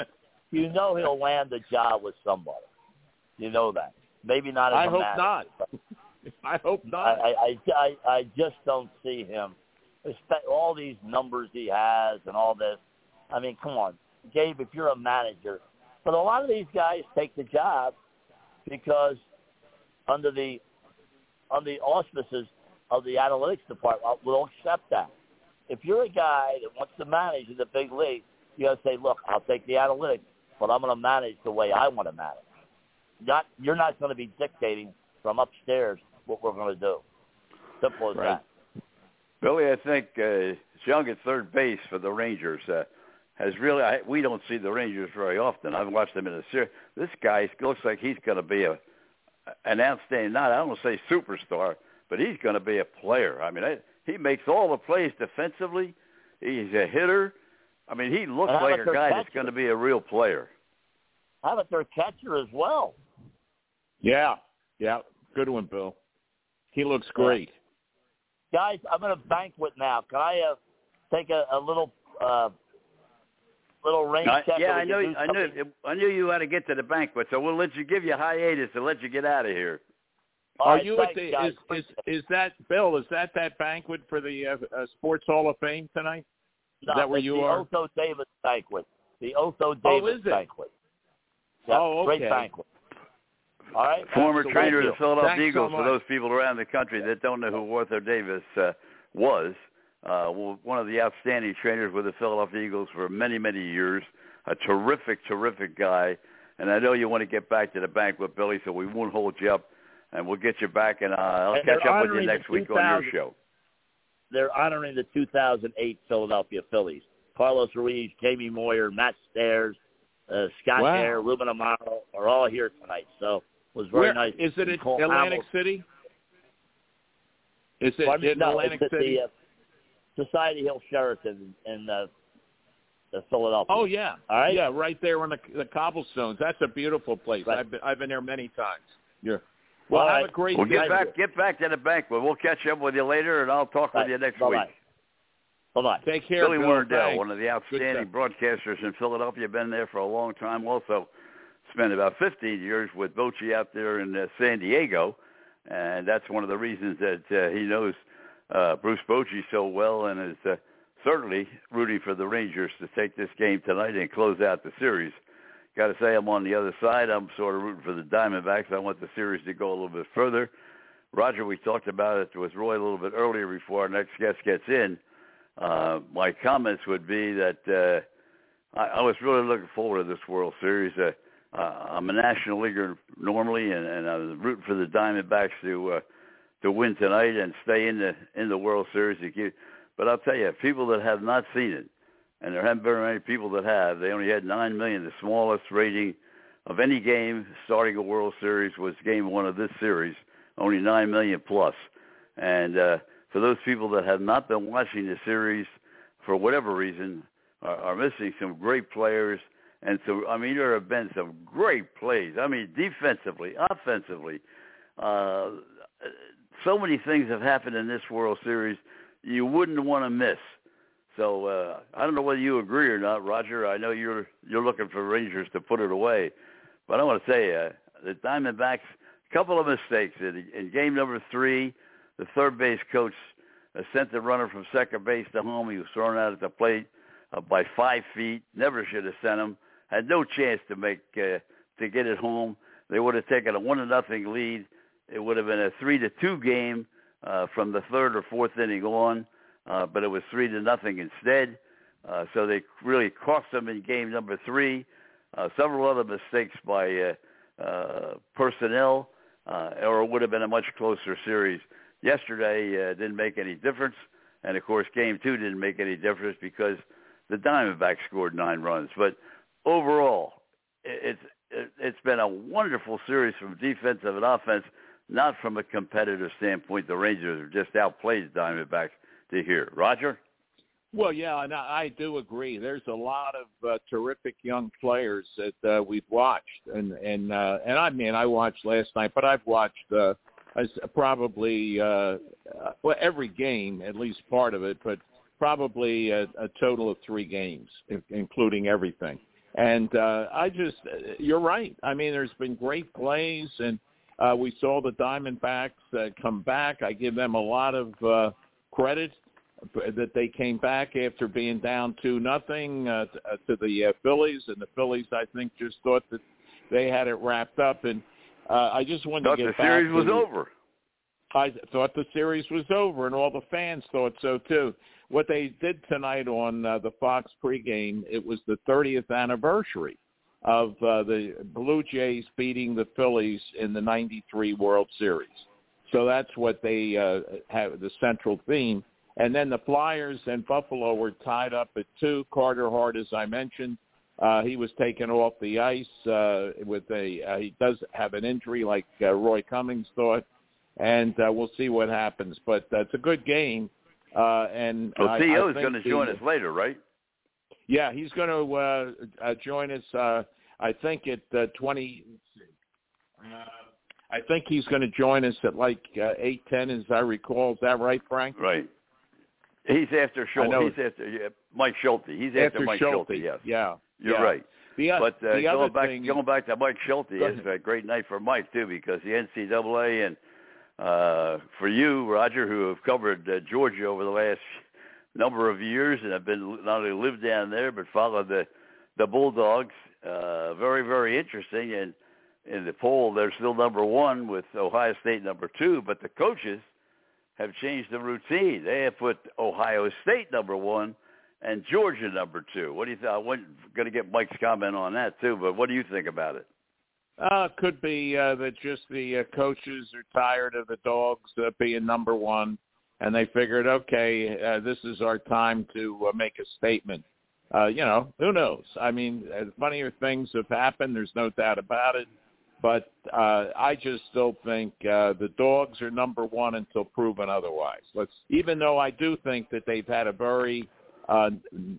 you know he'll land a job with somebody. You know that. Maybe not as I a hope manager, not. *laughs* I hope not. I, I, I, I just don't see him. All these numbers he has and all this. I mean, come on, Gabe. If you're a manager, but a lot of these guys take the job because under the under the auspices of the analytics department will accept that. If you're a guy that wants to manage in the big league, you got to say, look, I'll take the analytics, but I'm going to manage the way I want to manage. Not you're not going to be dictating from upstairs what we're going to do. Simple as Right. that. Billy, I think uh, Jung at third base for the Rangers uh, has really. I, we don't see the Rangers very often. I've watched them in a series. This guy looks like he's going to be a an outstanding. Not I don't want to say superstar, but he's going to be a player. I mean, I, he makes all the plays defensively. He's a hitter. I mean, he looks like a their guy that's going to be a real player. How about their catcher as well? yeah, yeah. Good one, Bill. He looks great. Guys, I'm going a banquet now. Can I uh, take a, a little uh, little rain I, check? yeah, I can know. do I knew. I knew you had to get to the banquet, so we'll let you give you a hiatus and let you get out of here. All Are right, you at the guys. is, is is that Bill? Is that that banquet for the uh, uh, Sports Hall of Fame tonight? Is No, that where you the are? The Otho Davis banquet. The Otho Oh, Davis is it? banquet. Yep, Oh, Great okay. banquet. All right. Former Absolutely. trainer of the Philadelphia Thanks so Eagles. for those people around the country that don't know who Otho Davis uh, was, uh, one of the outstanding trainers with the Philadelphia Eagles for many, many years. A terrific, terrific guy. And I know you want to get back to the banquet, Billy, so we won't hold you up, and we'll get you back, and uh, I'll And catch up with you next week on your show. They're honoring the 2008 Philadelphia Phillies. Carlos Ruiz, Jamie Moyer, Matt Stairs, uh, Scott Wow. Eyre, Ruben Amaro are all here tonight. So it was very Where, nice. Is it in Atlantic Hamilton- City? Is it Pardon in no, Atlantic it's at City? the uh, Society Hill Sheraton in uh, uh, Philadelphia. oh yeah, all right. yeah, right there on the the cobblestones. That's a beautiful place. Right. I've been, I've been there many times. Yeah. Well, All have a great Well, day. get back, get back to the banquet. We'll catch up with you later, and I'll talk with Right. you next Bye-bye. week. Bye bye. Take care, Billy Bill. One of the outstanding broadcasters in Philadelphia, been there for a long time. Also, spent about 15 years with Bochy out there in uh, San Diego, and that's one of the reasons that uh, he knows uh, Bruce Bochy so well, and is uh, certainly rooting for the Rangers to take this game tonight and close out the series. Got to say, I'm on the other side. I'm sort of rooting for the Diamondbacks. I want the series to go a little bit further. Roger, we talked about it with Roy a little bit earlier before our next guest gets in. Uh, my comments would be that uh, I, I was really looking forward to this World Series. Uh, uh, I'm a National Leaguer normally, and, and I was rooting for the Diamondbacks to uh, to win tonight and stay in the in the World Series. But I'll tell you, people that have not seen it, and there haven't very many people that have. They only had nine million. The smallest rating of any game starting a World Series was Game One of this series. Only nine million plus, plus. and uh, for those people that have not been watching the series for whatever reason, are, are missing some great players. And so, I mean, there have been some great plays. I mean, defensively, offensively, uh, so many things have happened in this World Series you wouldn't want to miss. So uh, I don't know whether you agree or not, Roger. I know you're you're looking for Rangers to put it away, but I want to say uh, the Diamondbacks a couple of mistakes in, in game number three. The third base coach uh, sent the runner from second base to home. He was thrown out at the plate uh, by five feet. Never should have sent him. Had no chance to make uh, to get it home. They would have taken a one to nothing lead. It would have been a three to two game uh, from the third or fourth inning on, uh, but it was three to nothing instead. Uh, so they really cost them in game number three. Uh, several other mistakes by uh, uh, personnel, uh, or it would have been a much closer series. Yesterday uh, didn't make any difference, and of course game two didn't make any difference because the Diamondbacks scored nine runs. But overall, it's it's been a wonderful series from defensive and offense not from a competitive standpoint. The Rangers have just outplayed the Diamondbacks to here. Roger? Well, yeah, and I do agree. There's a lot of uh, terrific young players that uh, we've watched, and and uh, and I mean I watched last night, but I've watched uh, probably uh, uh, well every game, at least part of it, but probably a, a total of three games, including everything. And uh, I just, you're right. I mean, there's been great plays, and uh, we saw the Diamondbacks uh, come back. I give them a lot of uh, credit that they came back after being down two nothing uh, uh, to the uh, Phillies, and the Phillies I think just thought that they had it wrapped up. And uh, I just wanted thought to get the series was the, over. I thought the series was over, and all the fans thought so too. What they did tonight on uh, the Fox pregame, it was the 30th anniversary of uh, the Blue Jays beating the Phillies in the 93 World Series. So that's what they uh, have the central theme. And then the Flyers and Buffalo were tied up at two. Carter Hart, as I mentioned, uh, he was taken off the ice uh, with a. Uh, he does have an injury, like uh, Roy Cummings thought, and uh, we'll see what happens. But uh, it's a good game. Uh, and well, I, I is going to join us later, right? Yeah, he's going to uh, uh, join us. Uh, I think at uh, 20. Uh, I think he's going to join us at like uh, eight ten, as I recall. Is that right, Frank? Right. He's after Schulte. He's after yeah, Mike Schulte. He's after, after Mike Schulte. Schulte. Yes. Yeah. You're yeah. right. The, but uh, the going back thing, going back to Mike Schulte is a great night for Mike too because the NCAA and uh, for you, Roger, who have covered uh, Georgia over the last number of years and have been not only lived down there but followed the the Bulldogs. Uh, very very interesting and in the poll they're still number one with Ohio State number two, but the coaches have changed the routine. They have put Ohio State number one and Georgia number two. What do you think? I'm going to get Mike's comment on that too, but what do you think about it? Uh, could be uh, that just the uh, coaches are tired of the dogs uh, being number one, and they figured, okay, uh, this is our time to uh, make a statement. Uh, you know, who knows? I mean, uh, funnier things have happened. There's no doubt about it. But uh, I just still think uh, the dogs are number one until proven otherwise. Let's, even though I do think that they've had a very uh,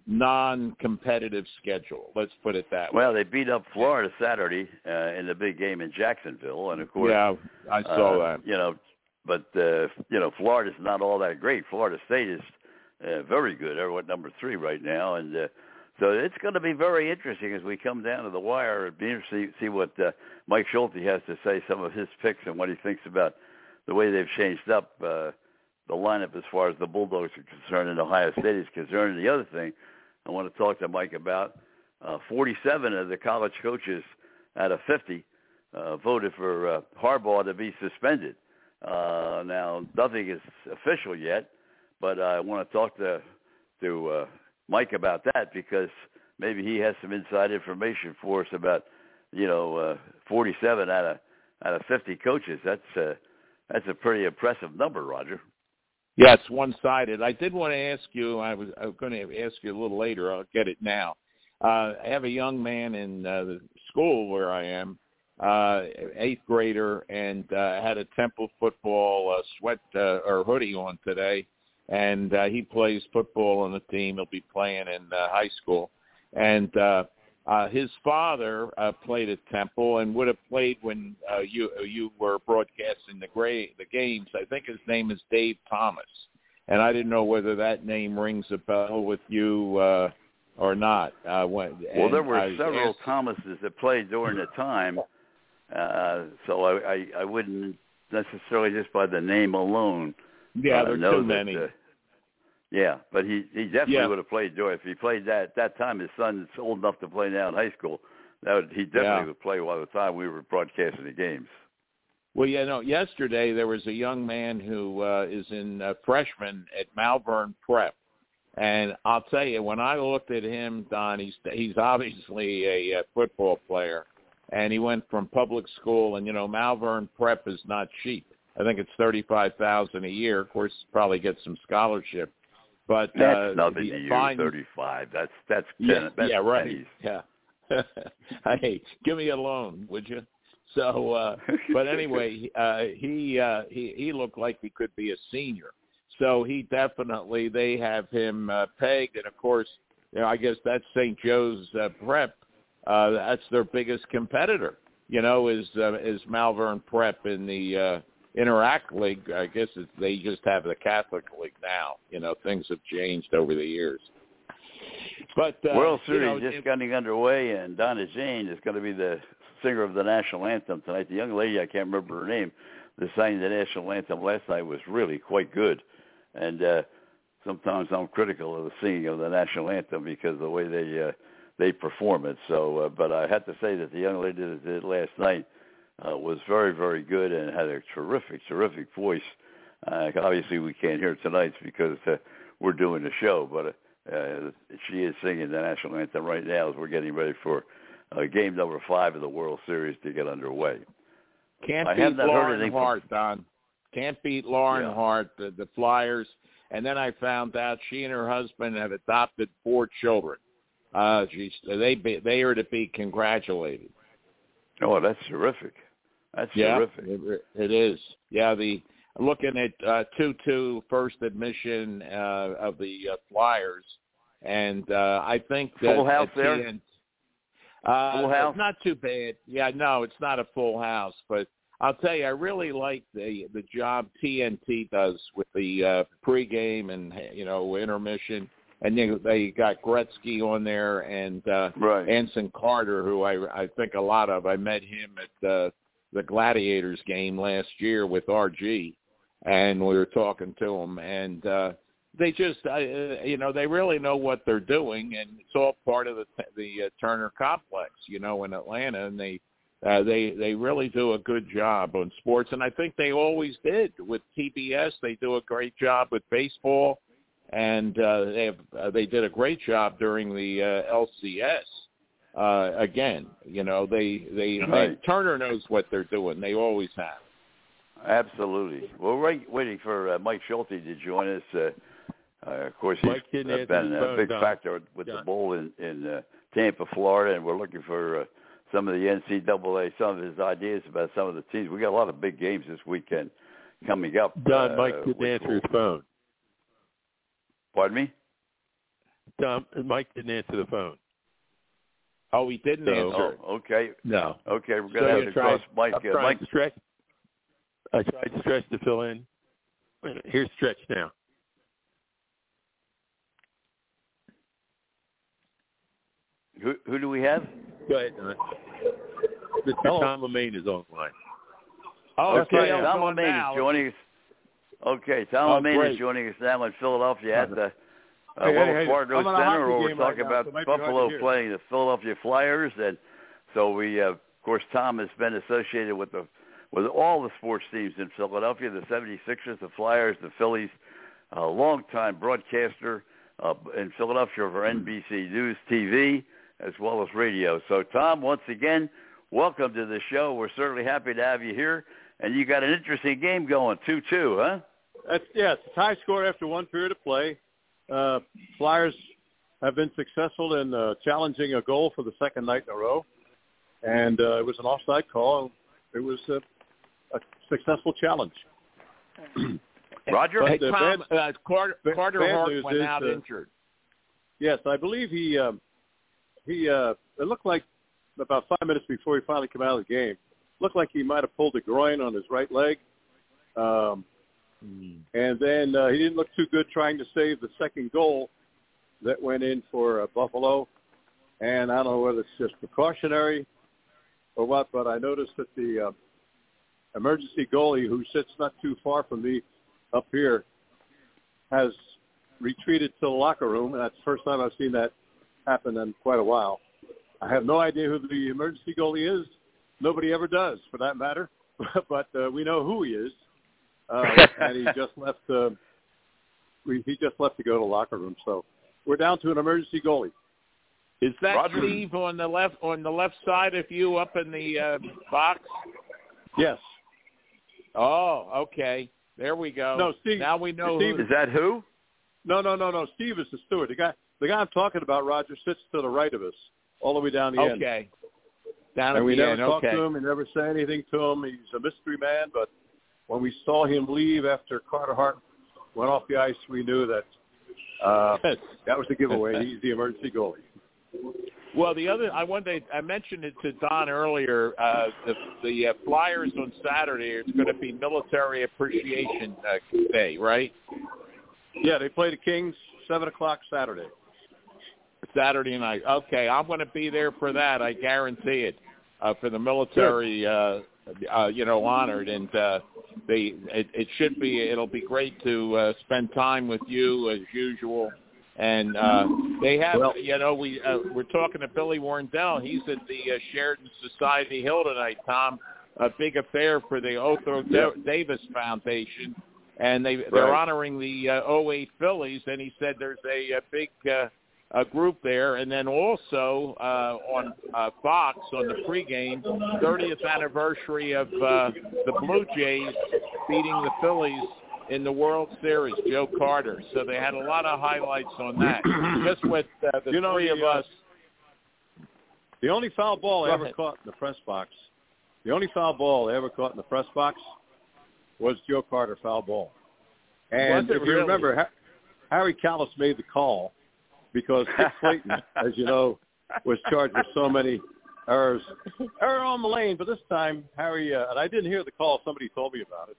non-competitive schedule. Let's put it that way. Well, they beat up Florida Saturday uh, in the big game in Jacksonville, and of course, yeah, I saw uh, that. You know, but uh, you know, Florida's not all that great. Florida State is uh, very good. They're at number three right now, and uh, so it's going to be very interesting as we come down to the wire. It'd see what uh, Mike Schulte has to say, some of his picks, and what he thinks about the way they've changed up. Uh, the lineup as far as the Bulldogs are concerned and Ohio State is concerned. And the other thing I want to talk to Mike about, uh, 47 of the college coaches out of 50 uh, voted for uh, Harbaugh to be suspended. Uh, now, nothing is official yet, but I want to talk to to uh, Mike about that because maybe he has some inside information for us about, you know, uh, 47 out of out of 50 coaches. That's uh, that's a pretty impressive number, Roger. Yeah, it's one-sided. I did want to ask you. I was, I was going to ask you a little later. I'll get it now. Uh, I have a young man in uh, the school where I am, uh, eighth grader, and uh, had a Temple football uh, sweat uh, or hoodie on today, and uh, he plays football on the team. He'll be playing in uh, high school, and uh, Uh, his father uh, played at Temple and would have played when uh, you you were broadcasting the gray, the games. I think his name is Dave Thomas, and I didn't know whether that name rings a bell with you uh, or not. Uh, when, well, there were I several asked, Thomases that played during the time, uh, so I, I I wouldn't necessarily just by the name alone. Yeah, uh, there are know too many. Uh, yeah, but he he definitely Yeah. would have played during. If he played that at that time, his son's old enough to play now in high school. That would, he definitely Yeah. would play while the time we were broadcasting the games. Well, you know, yesterday there was a young man who uh, is in uh, freshman at Malvern Prep, and I'll tell you, when I looked at him, Don, he's he's obviously a, uh football player, and he went from public school, and you know, Malvern Prep is not cheap. I think it's thirty-five thousand a year. Of course, probably get some scholarship, but That's uh, nothing to you. fine- Thirty-five. That's that's ten. yeah, that's yeah, right. pennies. Yeah. *laughs* hey, give me a loan, would you? So, uh, but *laughs* anyway, uh, he uh, he he looked like he could be a senior. So he definitely they have him uh, pegged, and of course, you know, I guess that's St. Joe's uh, Prep. Uh, that's their biggest competitor. You know, is uh, is Malvern Prep in the uh, Inter-Ac League. I guess it's, they just have the Catholic League now. You know, things have changed over the years. But uh, World you know, just it- getting underway, and Donna Jane is going to be the singer of the national anthem tonight. The young lady, I can't remember her name, that sang the national anthem last night was really quite good. And uh, sometimes I'm critical of the singing of the national anthem because of the way they uh, they perform it. So, uh, but I have to say that the young lady that did it last night uh, was very, very good and had a terrific, terrific voice. Uh, obviously, we can't hear tonight because uh, we're doing the show, but. Uh, she is singing the national anthem right now as we're getting ready for uh, game number five of the World Series to get underway. Can't I beat Lauren from- Hart, Don. Can't beat Lauren Yeah. Hart, the, the Flyers. And then I found out she and her husband have adopted four children. Uh, she's, they be, they are to be congratulated. Oh, that's terrific. That's Yeah, terrific. it, it is. Yeah, the looking at uh, two two first admission uh, of the uh, Flyers, and uh, I think that Full house at there? TN uh, Full house? Not too bad. Yeah, no, it's not a full house, but I'll tell you, I really like the the job TNT does with the uh, pregame and you know intermission, and they, they got Gretzky on there and uh, Right. Anson Carter, who I I think a lot of. I met him at uh, the Gladiators game last year with RG, and we were talking to him, and uh, they just, uh, you know, they really know what they're doing, and it's all part of the the uh, Turner complex, you know, in Atlanta, and they. Uh, they they really do a good job on sports, and I think they always did with TBS. They do a great job with baseball, and uh, they have uh, they did a great job during the uh, LCS. Uh, again, you know, they they, they Turner knows what they're doing. They always have. Absolutely. Well, we're right, waiting for uh, Mike Schulte to join us. Uh, uh, of course, he's Mike didn't uh, been a big Don. factor with the Don. bowl in, in uh, Tampa, Florida, and we're looking for uh, some of the NCAA, some of his ideas about some of the teams. We got a lot of big games this weekend coming up. Don, uh, Mike didn't which answer will- his phone. Pardon me? Don, Mike didn't answer the phone. Oh, he didn't So- answer. Oh, okay. No. Okay, we're going So to have to tried- cross Mike. I'm Uh, Mike, to stretch. I tried to stretch to fill in. Wait a minute, Here's stretch now. who, who do we have? Go ahead, Don. Mr. Hello. Tom Lemaine is online. Oh, okay, okay. I'm Tom going Lemaine is joining us. Okay, Tom Oh, Lemaine is joining us now in Philadelphia at the uh, Hey, Wells hey, Fargo I'm on a Center, where we're game right talking now, about so it might be hard to Buffalo playing the Philadelphia Flyers, and so we, uh, of course, Tom has been associated with the with all the sports teams in Philadelphia, the 76ers, the Flyers, the Phillies, a longtime broadcaster uh, in Philadelphia for NBC News TV as well as radio. So, Tom, once again, welcome to the show. We're certainly happy to have you here, and you got an interesting game going, two-two, huh? That's yeah, it's a tie score after one period of play. Uh, Flyers have been successful in uh, challenging a goal for the second night in a row, and uh, it was an offside call. It was a, a successful challenge. *clears throat* Roger. But Hey, the Tom, uh, Carter, Carter Hart news went is, out uh, injured. Yes, I believe he um, he uh, it looked like about five minutes before he finally came out of the game, looked like he might have pulled a groin on his right leg. Um, Mm. and then uh, he didn't look too good trying to save the second goal that went in for uh, Buffalo. And I don't know whether it's just precautionary or what, but I noticed that the uh, emergency goalie, who sits not too far from me up here, has retreated to the locker room, and that's the first time I've seen that happen in quite a while. I have no idea who the emergency goalie is. Nobody ever does, for that matter. *laughs* but uh, we know who he is, uh, *laughs* and he just left. Uh, we, he just left to go to the locker room. So we're down to an emergency goalie. Is that Roger. Steve on the left on the left side of you up in the uh, box? Yes. Oh, okay. There we go. No, Steve- Now we know. Steve who, Is that who? No, no, no, no. Steve is the steward. The guy, the guy I'm talking about, Roger, sits to the right of us, all the way down the end. okay. Down at And we the never end. talk okay. to him. We never say anything to him. He's a mystery man. But when we saw him leave after Carter Hart went off the ice, we knew that uh, *laughs* that was the giveaway. He's the emergency goalie. Well, the other I wanted I mentioned it to Don earlier. Uh, the the uh, Flyers on Saturday. It's going to be Military Appreciation uh, Day, right? Yeah, they play the Kings seven o'clock Saturday. Saturday night. Okay, I'm going to be there for that. I guarantee it. Uh, for the military, uh, uh, you know, honored, and uh, they it, it should be. It'll be great to uh, spend time with you as usual. And uh, they have, Well- you know, we uh, we're talking to Billy Warndell. He's at the uh, Sheraton Society Hill tonight, Tom. A big affair for the Otho Yeah. Davis Foundation, and they they're Right. honoring the uh, 08 Phillies. And he said there's a, a big uh, a group there, and then also uh, on uh, Fox on the pregame, 30th anniversary of uh, the Blue Jays beating the Phillies in the World Series. Joe Carter. So they had a lot of highlights on that. *clears throat* Just with uh, the You know, three the, of uh, us. The only foul ball I ever ahead. caught in the press box, the only foul ball I ever caught in the press box was Joe Carter foul ball. And if you really? remember, Harry Kalas made the call because Dick Clayton, *laughs* as you know, was charged with so many errors. Error on the lane, but this time Harry, uh, and I didn't hear the call. Somebody told me about it.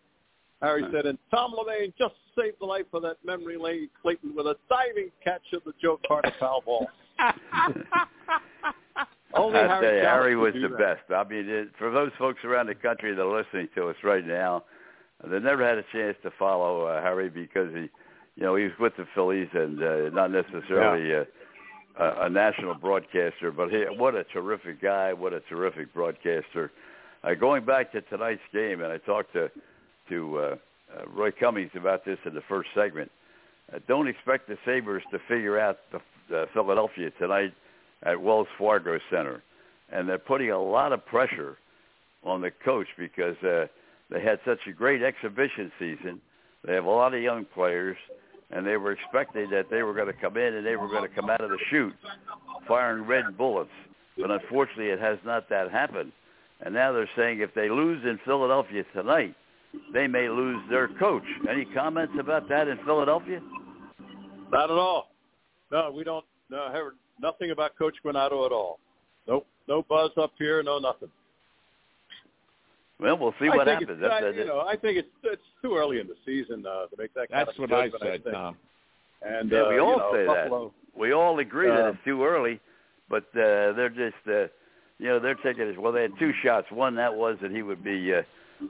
Harry said, and Tom Lemaine just saved the life of that memory lane Clayton with a diving catch of the Joe Carter foul ball. *laughs* Only I Harry tell you, Kalas Harry was the that. best. I mean, it, for those folks around the country that are listening to us right now, they never had a chance to follow uh, Harry because he, you know, he was with the Phillies and uh, not necessarily a, a, a national broadcaster. But he, what a terrific guy! What a terrific broadcaster. Uh, going back to tonight's game, and I talked to to uh, uh, Roy Cummings about this in the first segment. Uh, don't expect the Sabres to figure out the, uh, Philadelphia tonight at Wells Fargo Center, and they're putting a lot of pressure on the coach because uh, they had such a great exhibition season. They have a lot of young players, and they were expecting that they were going to come in and they were going to come out of the chute firing red bullets. But unfortunately, it has not that happened. And now they're saying if they lose in Philadelphia tonight, they may lose their coach. Any comments about that in Philadelphia? Not at all. No, we don't. No, I heard nothing about Coach Granato at all. Nope. No buzz up here. No nothing. Well, we'll see I what think happens. It's, That's, I, you know, I think it's it's too early in the season uh, to make that kind of That's of what I said, think. Tom. And Yeah, uh, we you all know, say that. We all agree that Uh, it's too early, but uh, they're just, uh, you know, they're taking it. Well, they had two shots. One that was that he would be, uh,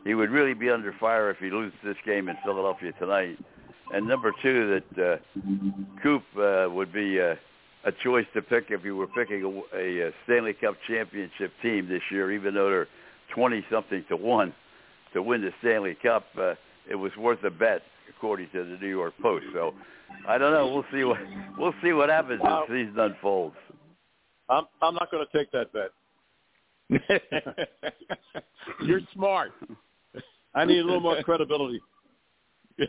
he would really be under fire if he loses this game in Philadelphia tonight. And number two, that uh, Coop uh, would be uh, a choice to pick if you were picking a, a, uh Stanley Cup championship team this year, even though they're twenty something to one to win the Stanley Cup. Uh, it was worth a bet, according to the New York Post. So I don't know. We'll see what we'll see what happens Wow. as the season unfolds. I'm I'm not going to take that bet. *laughs* You're smart. I need a little more credibility. *laughs*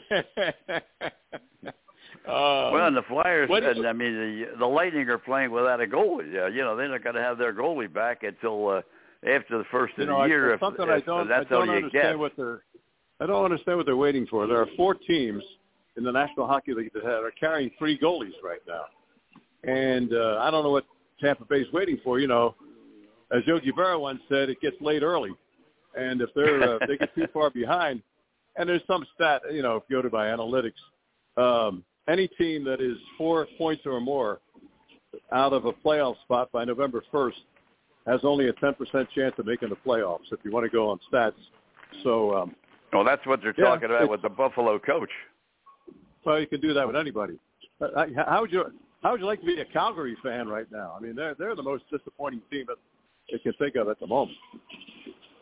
Uh, well, and the Flyers, and you- I mean, the, the Lightning are playing without a goalie. Uh, you know, they're not going to have their goalie back until uh, after the first You of know, the year. if, something I don't that's I don't understand get. what they're I don't understand what they're waiting for. There are four teams in the National Hockey League that are carrying three goalies right now, and uh, I don't know what Tampa Bay's waiting for. You know, as Yogi Berra once said, it gets late early, and if they're uh, *laughs* they get too far behind, and there's some stat, you know, goaded by analytics, um, any team that is four points or more out of a playoff spot by November 1st has only a 10% chance of making the playoffs. If you want to go on stats, so. Um, well, that's what they're yeah, talking about with the Buffalo coach. Well, you can do that with anybody. How would you how would you like to be a Calgary fan right now? I mean, they're they're the most disappointing team that they can think of at the moment.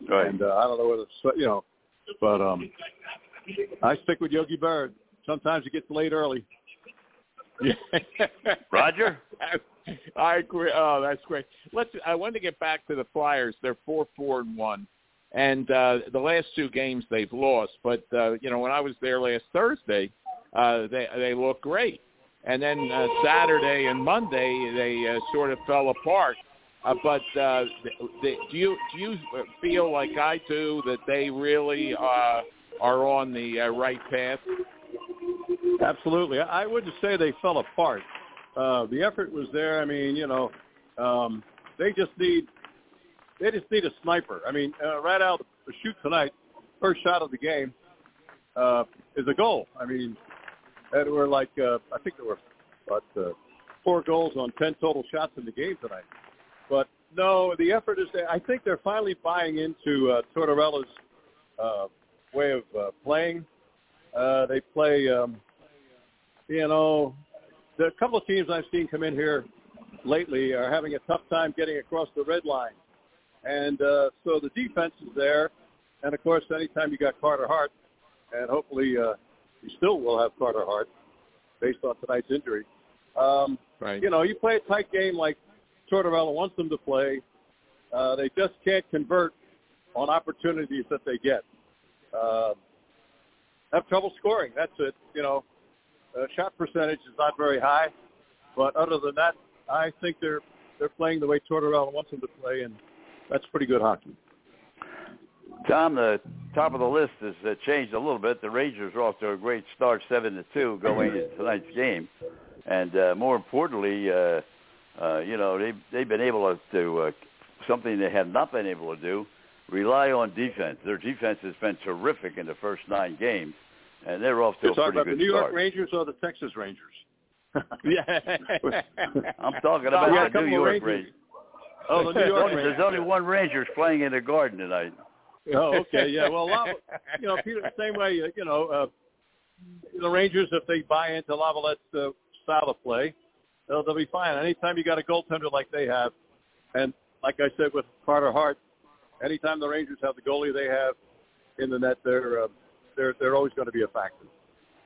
Right. And uh, I don't know whether you know, but um, I stick with Yogi Berra. Sometimes it gets late early. *laughs* Roger. I agree. Oh, that's great. Let's. I wanted to get back to the Flyers. They're four, four, and one, and uh, the last two games they've lost. But uh, you know, when I was there last Thursday, uh, they they look great. And then uh, Saturday and Monday they uh, sort of fell apart. Uh, but uh, they, do you do you feel like I do that they really uh, are on the uh, right path? Absolutely. I wouldn't say they fell apart. Uh, the effort was there. I mean, you know, um, they just need they just need a sniper. I mean, uh, right out the shoot tonight, first shot of the game uh, is a goal. I mean, there were like uh, I think there were what uh, four goals on ten total shots in the game tonight. But no, the effort is there. I think they're finally buying into uh, Tortorella's uh, way of uh, playing. Uh, they play, um, you know, the couple of teams I've seen come in here lately are having a tough time getting across the red line, and uh, so the defense is there. And of course, anytime you got Carter Hart, and hopefully uh, you still will have Carter Hart based on tonight's injury. Um, right. You know, you play a tight game like Tortorella wants them to play. Uh, they just can't convert on opportunities that they get. Uh, have trouble scoring. That's it. You know, uh, shot percentage is not very high, but other than that, I think they're they're playing the way Tortorella wants them to play, and that's pretty good hockey. Tom, the top of the list has uh, changed a little bit. The Rangers are off to a great start, seven to two, going into tonight's game, and uh, more importantly, uh, uh, you know they they've been able to, uh, something they have not been able to do, rely on defense. Their defense has been terrific in the first nine games, and they're off to You're a pretty good start. talking about the New. York Rangers or the Texas Rangers? yeah. *laughs* I'm talking about the New York Rangers. Rangers. Oh, the New York Rangers. There's only one Rangers playing in the Garden tonight. Oh, okay, yeah. Well, Lava, *laughs* you know, Peter, the same way, you know, uh, the Rangers, if they buy into Laviolette's uh, style of play, they'll, they'll be fine. Anytime you got a goaltender like they have, and like I said with Carter Hart, anytime the Rangers have the goalie they have in the net, they're uh, they're they're always going to be a factor.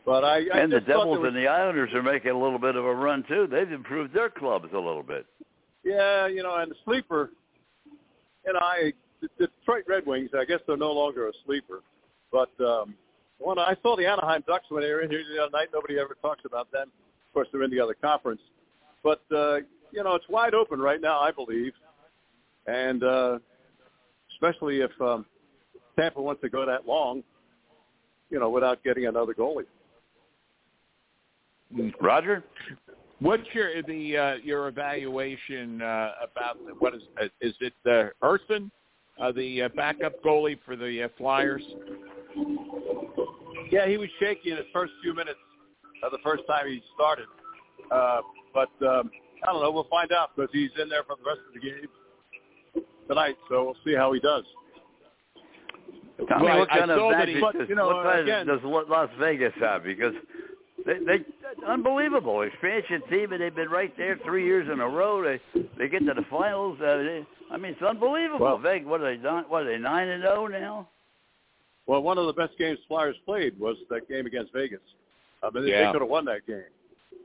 But I, I and the Devils was, and the Islanders are making a little bit of a run too. They've improved their clubs a little bit. Yeah, you know, and the sleeper, and I, the Detroit Red Wings, I guess they're no longer a sleeper. But um, when I saw the Anaheim Ducks when they were in here the other night, nobody ever talks about them. Of course, they're in the other conference. But, uh, you know, it's wide open right now, I believe. And uh, especially if um, Tampa wants to go that long, you know, without getting another goalie. Roger, What's your the uh, your evaluation uh, about the- what is uh, is it uh, Ersson, uh, the uh, backup goalie for the uh, Flyers? Yeah, he was shaky in his first few minutes of the first time he started. Uh, but um, I don't know. We'll find out because he's in there for the rest of the game tonight. So we'll see how he does. Tommy, Well, what I kind of saw magic he- but, does, you know, what kind again- does Las Vegas have? Because they, they unbelievable expansion team, and they've been right there three years in a row. They they get to the finals. Uh, they, I mean, it's unbelievable. Well- Vegas, what are they? nine- What are they? Nine and zero now. Well, one of the best games Flyers played was that game against Vegas. I mean, Yeah. they could have won that game.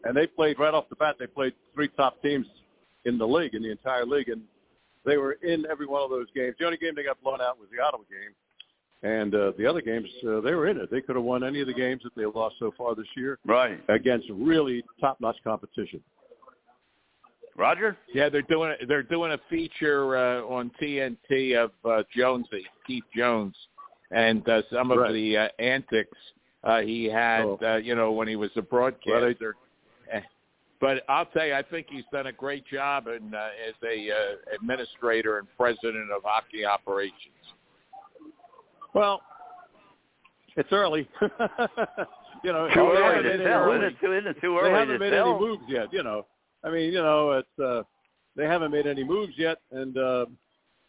And they played right off the bat. They played three top teams in the league, in the entire league, and they were in every one of those games. The only game they got blown out was the Ottawa game. And uh, the other games, uh, they were in it. They could have won any of the games that they lost so far this year Right, against really top-notch competition. Roger. Yeah, they're doing a, they're doing a feature uh, on TNT of uh, Jonesy, Keith Jones, and uh, some of Right. the uh, antics uh, he had, Oh. uh, you know, when he was a broadcaster. But I'll tell you, I think he's done a great job in, uh, as a uh, administrator and president of hockey operations. Well, it's early. *laughs* you know, Too early to tell. Isn't it too, isn't it too they haven't to made tell? any moves yet. You know, I mean, you know, it's uh, they haven't made any moves yet, and uh,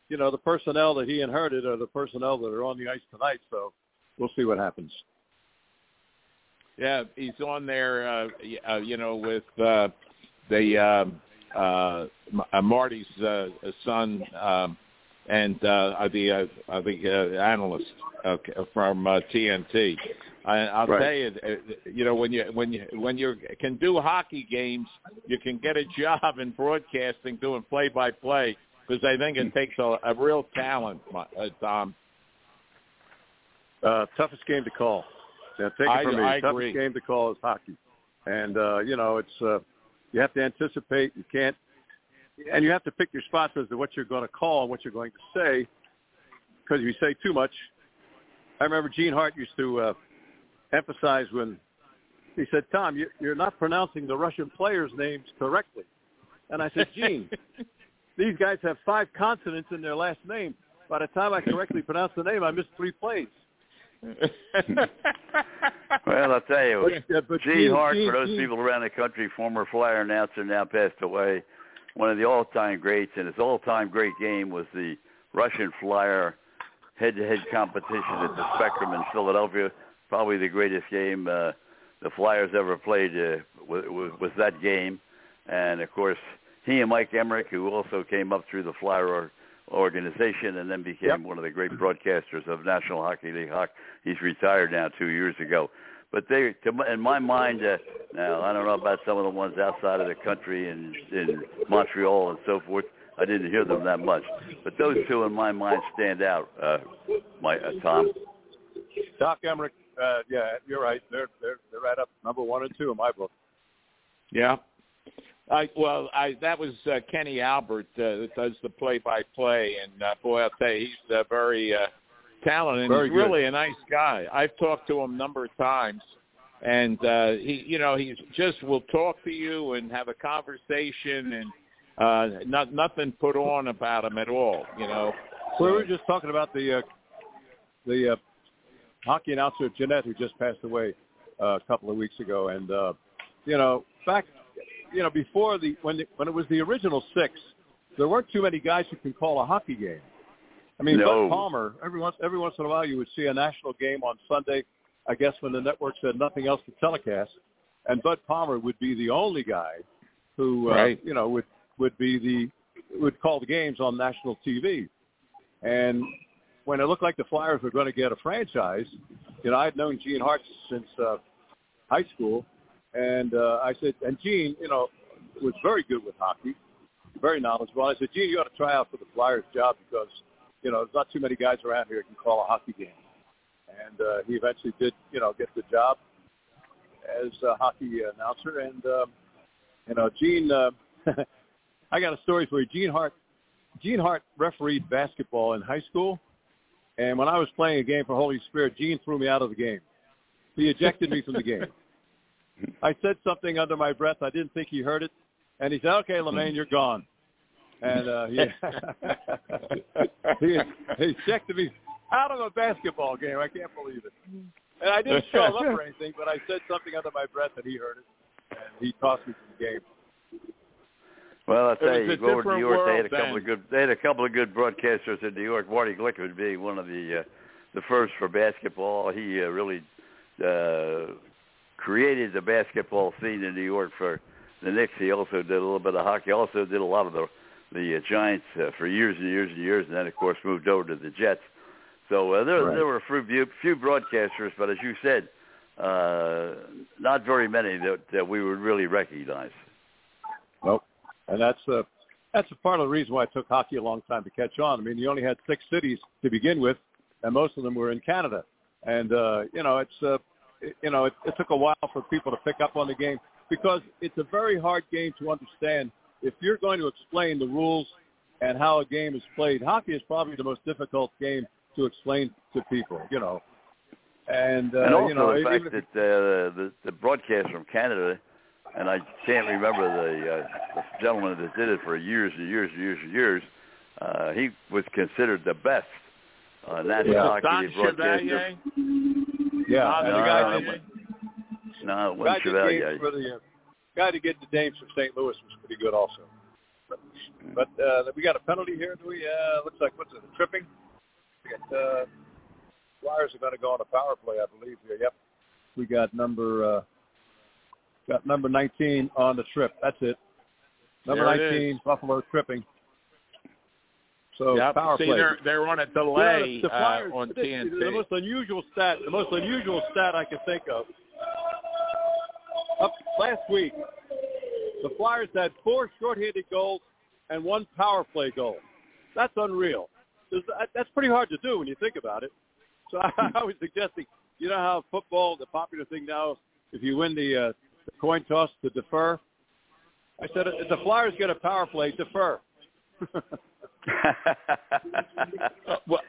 you know, the personnel that he inherited are the personnel that are on the ice tonight. So we'll see what happens. Yeah, he's on there, uh, uh, you know, with uh, the um, uh, uh, Marty's uh, son um, and uh, the uh, uh, the uh, analyst uh, from uh, TNT. I, I'll Right. tell you, uh, you know, when you when you when you can do hockey games, you can get a *laughs* job in broadcasting doing play by play because I think it takes a, a real talent, uh, Tom. Uh, toughest game to call. Yeah, take it I- from me. I agree. game to call is hockey, and uh, you know, it's uh, you have to anticipate. You can't, and you have to pick your spots as to what you're going to call and what you're going to say, because if you say too much. I remember Gene Hart used to uh, emphasize when he said, "Tom, you, you're not pronouncing the Russian players' names correctly," and I said, "Gene, *laughs* these guys have five consonants in their last name. By the time I correctly pronounce the name, I missed three plays." Well, I'll tell you, But, uh, but Gene Hart, for those people around the country, former Flyer announcer, now passed away. One of the all-time greats, and his all-time great game was the Russian Flyer head-to-head competition at the Spectrum in Philadelphia. Probably the greatest game uh, the Flyers ever played uh, was, was, that game. And of course, he and Mike Emrick, who also came up through the Flyer organization and then became Yep. one of the great broadcasters of National Hockey League. Hockey. He's retired now two years ago. But they, to my, in my mind, uh, now I don't know about some of the ones outside of the country and in Montreal and so forth. I didn't hear them that much, but those two in my mind stand out. Uh, my uh, Tom. Doc Emrick, uh, yeah, you're right. They're they're they're right up number one and two in my book. Yeah. I well, I that was uh, Kenny Albert uh, that does the play-by-play, and uh, boy, I'll tell you, he's uh, very uh, talented. and Very he's good. really a nice guy. I've talked to him a number of times, and uh, he, you know, he just will talk to you and have a conversation, and uh, not nothing put on about him at all. You know. so, We were just talking about the uh, the uh, hockey announcer Jeanette, who just passed away uh, a couple of weeks ago, and uh, you know, back, you know, before the when the, when it was the original six, there weren't too many guys who can call a hockey game. I mean, No. Bud Palmer. Every once every once in a while, you would see a national game on Sunday. I guess when the network said nothing else to telecast, and Bud Palmer would be the only guy who, uh, Right. you know, would would be the would call the games on national TV. And when it looked like the Flyers were going to get a franchise, you know, I'd known Gene Hart since uh, high school, and uh, I said, and Gene, you know, was very good with hockey, very knowledgeable. I said, Gene, you ought to try out for the Flyers job because, you know, there's not too many guys around here who can call a hockey game. And uh, he eventually did, you know, get the job as a hockey announcer. And, um, you know, Gene, uh, *laughs* I got a story for you. Gene Hart, Gene Hart refereed basketball in high school. And when I was playing a game for Holy Spirit, Gene threw me out of the game. He ejected me from the game. *laughs* I said something under my breath. I didn't think he heard it. And he said, okay, Lamaine, you're gone. And uh, he, *laughs* he, he ejected me out of a basketball game. I can't believe it. And I didn't show up or anything, but I said something under my breath and he heard it. And he tossed me from the game. Well, I It tell was you, a you go over to New different York. They had a couple then. of good. They had a couple of good broadcasters in New York. Marty Glickman being one of the uh, the first for basketball. He uh, really uh, created the basketball scene in New York for the Knicks. He also did a little bit of hockey. Also did a lot of the the uh, Giants uh, for years and years and years, and then of course moved over to the Jets. So uh, there Right. there were a few few broadcasters, but as you said, uh, not very many that, that we would really recognize. Nope. And that's uh, that's a part of the reason why it took hockey a long time to catch on. I mean, you only had six cities to begin with, and most of them were in Canada. And uh, you know, it's uh, it, you know, it, it took a while for people to pick up on the game because it's a very hard game to understand. If you're going to explain the rules and how a game is played, hockey is probably the most difficult game to explain to people. You know, and, uh, and also you know, the fact that uh, the the broadcast from Canada and I can't remember the, uh, the gentleman that did it for years and years and years and years. Uh, he was considered the best uh, national Yeah. hockey Don broadcaster. Chevalier. Yeah, Don and the no, guy no, did, No, it wasn't Chevalier. games for the uh, guy to get the Dames from St. Louis was pretty good also. But, but uh, we got a penalty here. Do we? Uh, looks like what's it? A tripping. We got, uh, Flyers are going to go on a power play, I believe. Here. Yep. We got number uh, got number 19 on the trip. That's it. Number There it 19, Buffalo tripping. So Yep. power See, play. they're they're on a delay the, the Flyers, uh, on the, TNT. The most unusual stat, the most unusual stat I can think of. Up last week, the Flyers had four shorthanded goals and one power play goal. That's unreal. That's pretty hard to do when you think about it. So *laughs* I was suggesting, you know how football, the popular thing now, if you win the, uh, the coin toss to defer. I said, if the Flyers get a power play, defer. Uh, well,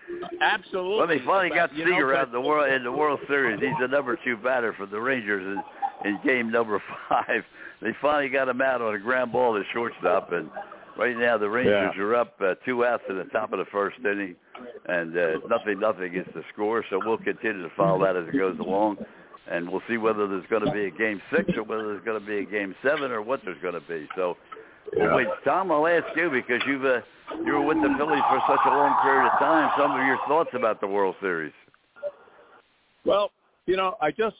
absolutely. Well, they finally got But, you know, Seager out in the world in the World Series. He's the number two batter for the Rangers in, in game number *laughs* five. They finally got him out on a ground ball to shortstop, and right now the Rangers are up uh, two outs in the top of the first inning, and uh, nothing nothing is the score. So we'll continue to follow that as it goes along, and we'll see whether there's going to be a game six or whether there's going to be a game seven or what there's going to be. So. Well, wait, Tom, I'll ask you because you've uh, you were with the Phillies for such a long period of time. Some of your thoughts about the World Series. Well, you know, I just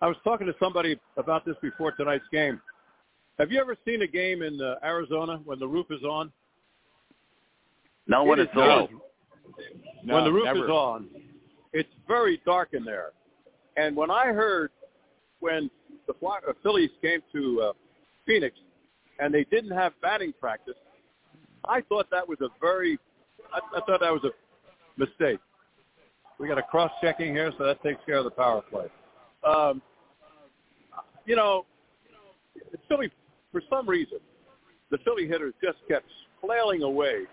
I was talking to somebody about this before tonight's game. Have you ever seen a game in uh, Arizona when the roof is on? Not when It it's on. No, when the roof never. is on, it's very dark in there. And when I heard when the uh, Phillies came to uh, Phoenix and they didn't have batting practice, I thought that was a very, I, I thought that was a mistake. We got a cross-checking here, so that takes care of the power play. Um, you know, the Philly, for some reason, the Philly hitters just kept flailing away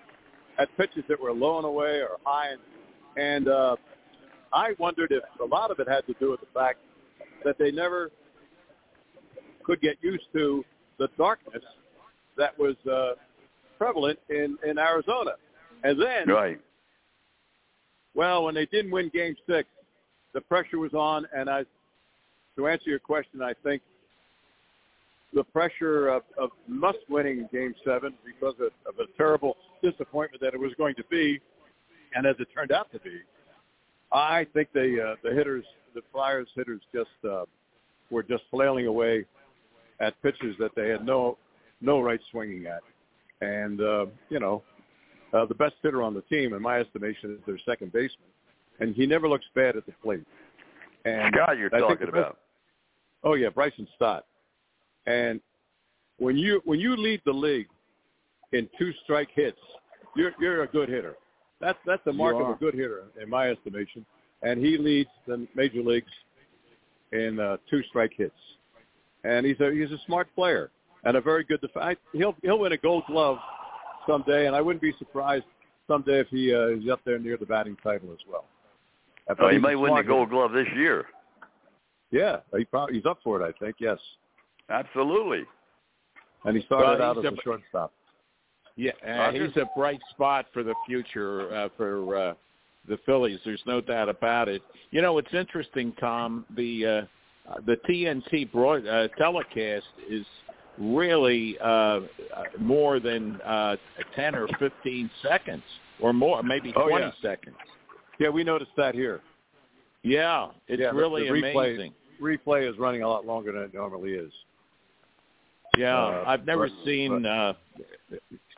at pitches that were low and away or high, and, and uh, I wondered if a lot of it had to do with the fact that they never could get used to the darkness that was uh, prevalent in, in Arizona. And then, Right. well, when they didn't win Game Six, the pressure was on, and I, to answer your question, I think the pressure of, of must winning Game Seven because of, of a terrible disappointment that it was going to be, and as it turned out to be, I think the uh, the hitters, the Flyers hitters, just uh, were just flailing away at pitches that they had no no right swinging at, and uh, you know, uh, the best hitter on the team, in my estimation, is their second baseman, and he never looks bad at the plate. And Scott, you're I talking best- about. Oh yeah, Bryson Stott. And when you when you lead the league in two strike hits, you're you're a good hitter. That's that's the mark of a good hitter in my estimation. And he leads the major leagues in uh, two strike hits. And he's a he's a smart player and a very good def- He'll he'll win a Gold Glove someday, and I wouldn't be surprised someday if he uh, is up there near the batting title as well. But Oh, he he's a may win the smart hitter. Gold Glove this year. Yeah, he probably, he's up for it. I think yes. Absolutely. And he started Well, out as a a- shortstop. Yeah, uh, he's a bright spot for the future uh, for uh, the Phillies. There's no doubt about it. You know, it's interesting, Tom. The uh, the TNT broad uh, telecast is really uh, uh, more than uh, 10 or 15 seconds or more, maybe Oh, 20 yeah. seconds. Yeah, we noticed that here. Yeah, it's Yeah, really the replay- amazing. Replay is running a lot longer than it normally is. Yeah, Uh, I've never but- seen uh,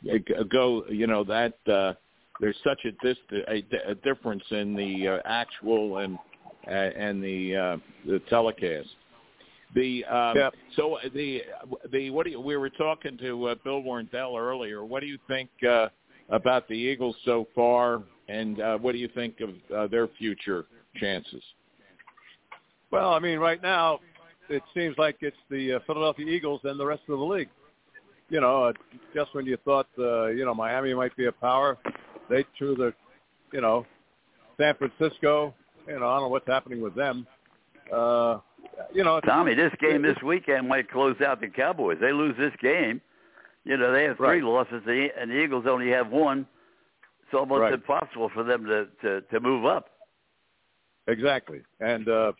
g- go. You know that uh, there's such a, dis- a, a difference in the uh, actual and uh, and the uh, the telecast. The um, Yeah. so the the what do you, we were talking to uh, Bill Warndel earlier. What do you think uh, about the Eagles so far, and uh, what do you think of uh, their future chances? Well, I mean, right now it seems like it's the uh, Philadelphia Eagles and the rest of the league. You know, uh, just when you thought uh, you know Miami might be a power, they threw the, you know, San Francisco. You know, I don't know what's happening with them. Uh, you know, Tommy, this game this weekend might close out the Cowboys. They lose this game, you know, they have three Right. losses, and the Eagles only have one. It's almost Right. impossible for them to, to to move up. Exactly. And uh,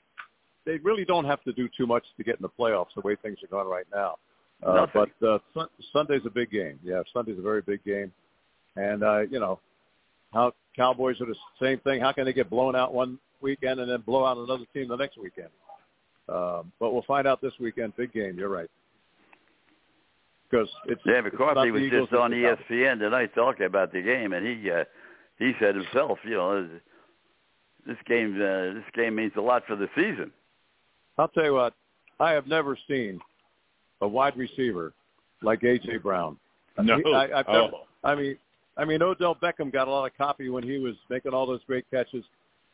they really don't have to do too much to get in the playoffs the way things are going right now. Uh, Nothing. but uh, Sunday's a big game. Yeah, Sunday's a very big game. And, uh, you know, how Cowboys are the same thing. How can they get blown out one weekend and then blow out another team the next weekend? Um, but we'll find out this weekend. Big game. You're right. Because it's Dan it's McCarthy not the was Eagles, just on it's the Cowboys. ESPN tonight talking about the game, and he uh, he said himself, you know, this game uh, this game means a lot for the season. I'll tell you what, I have never seen a wide receiver like AJ Brown. No. He- I, I've never, Oh. I mean, I mean, Odell Beckham got a lot of copy when he was making all those great catches.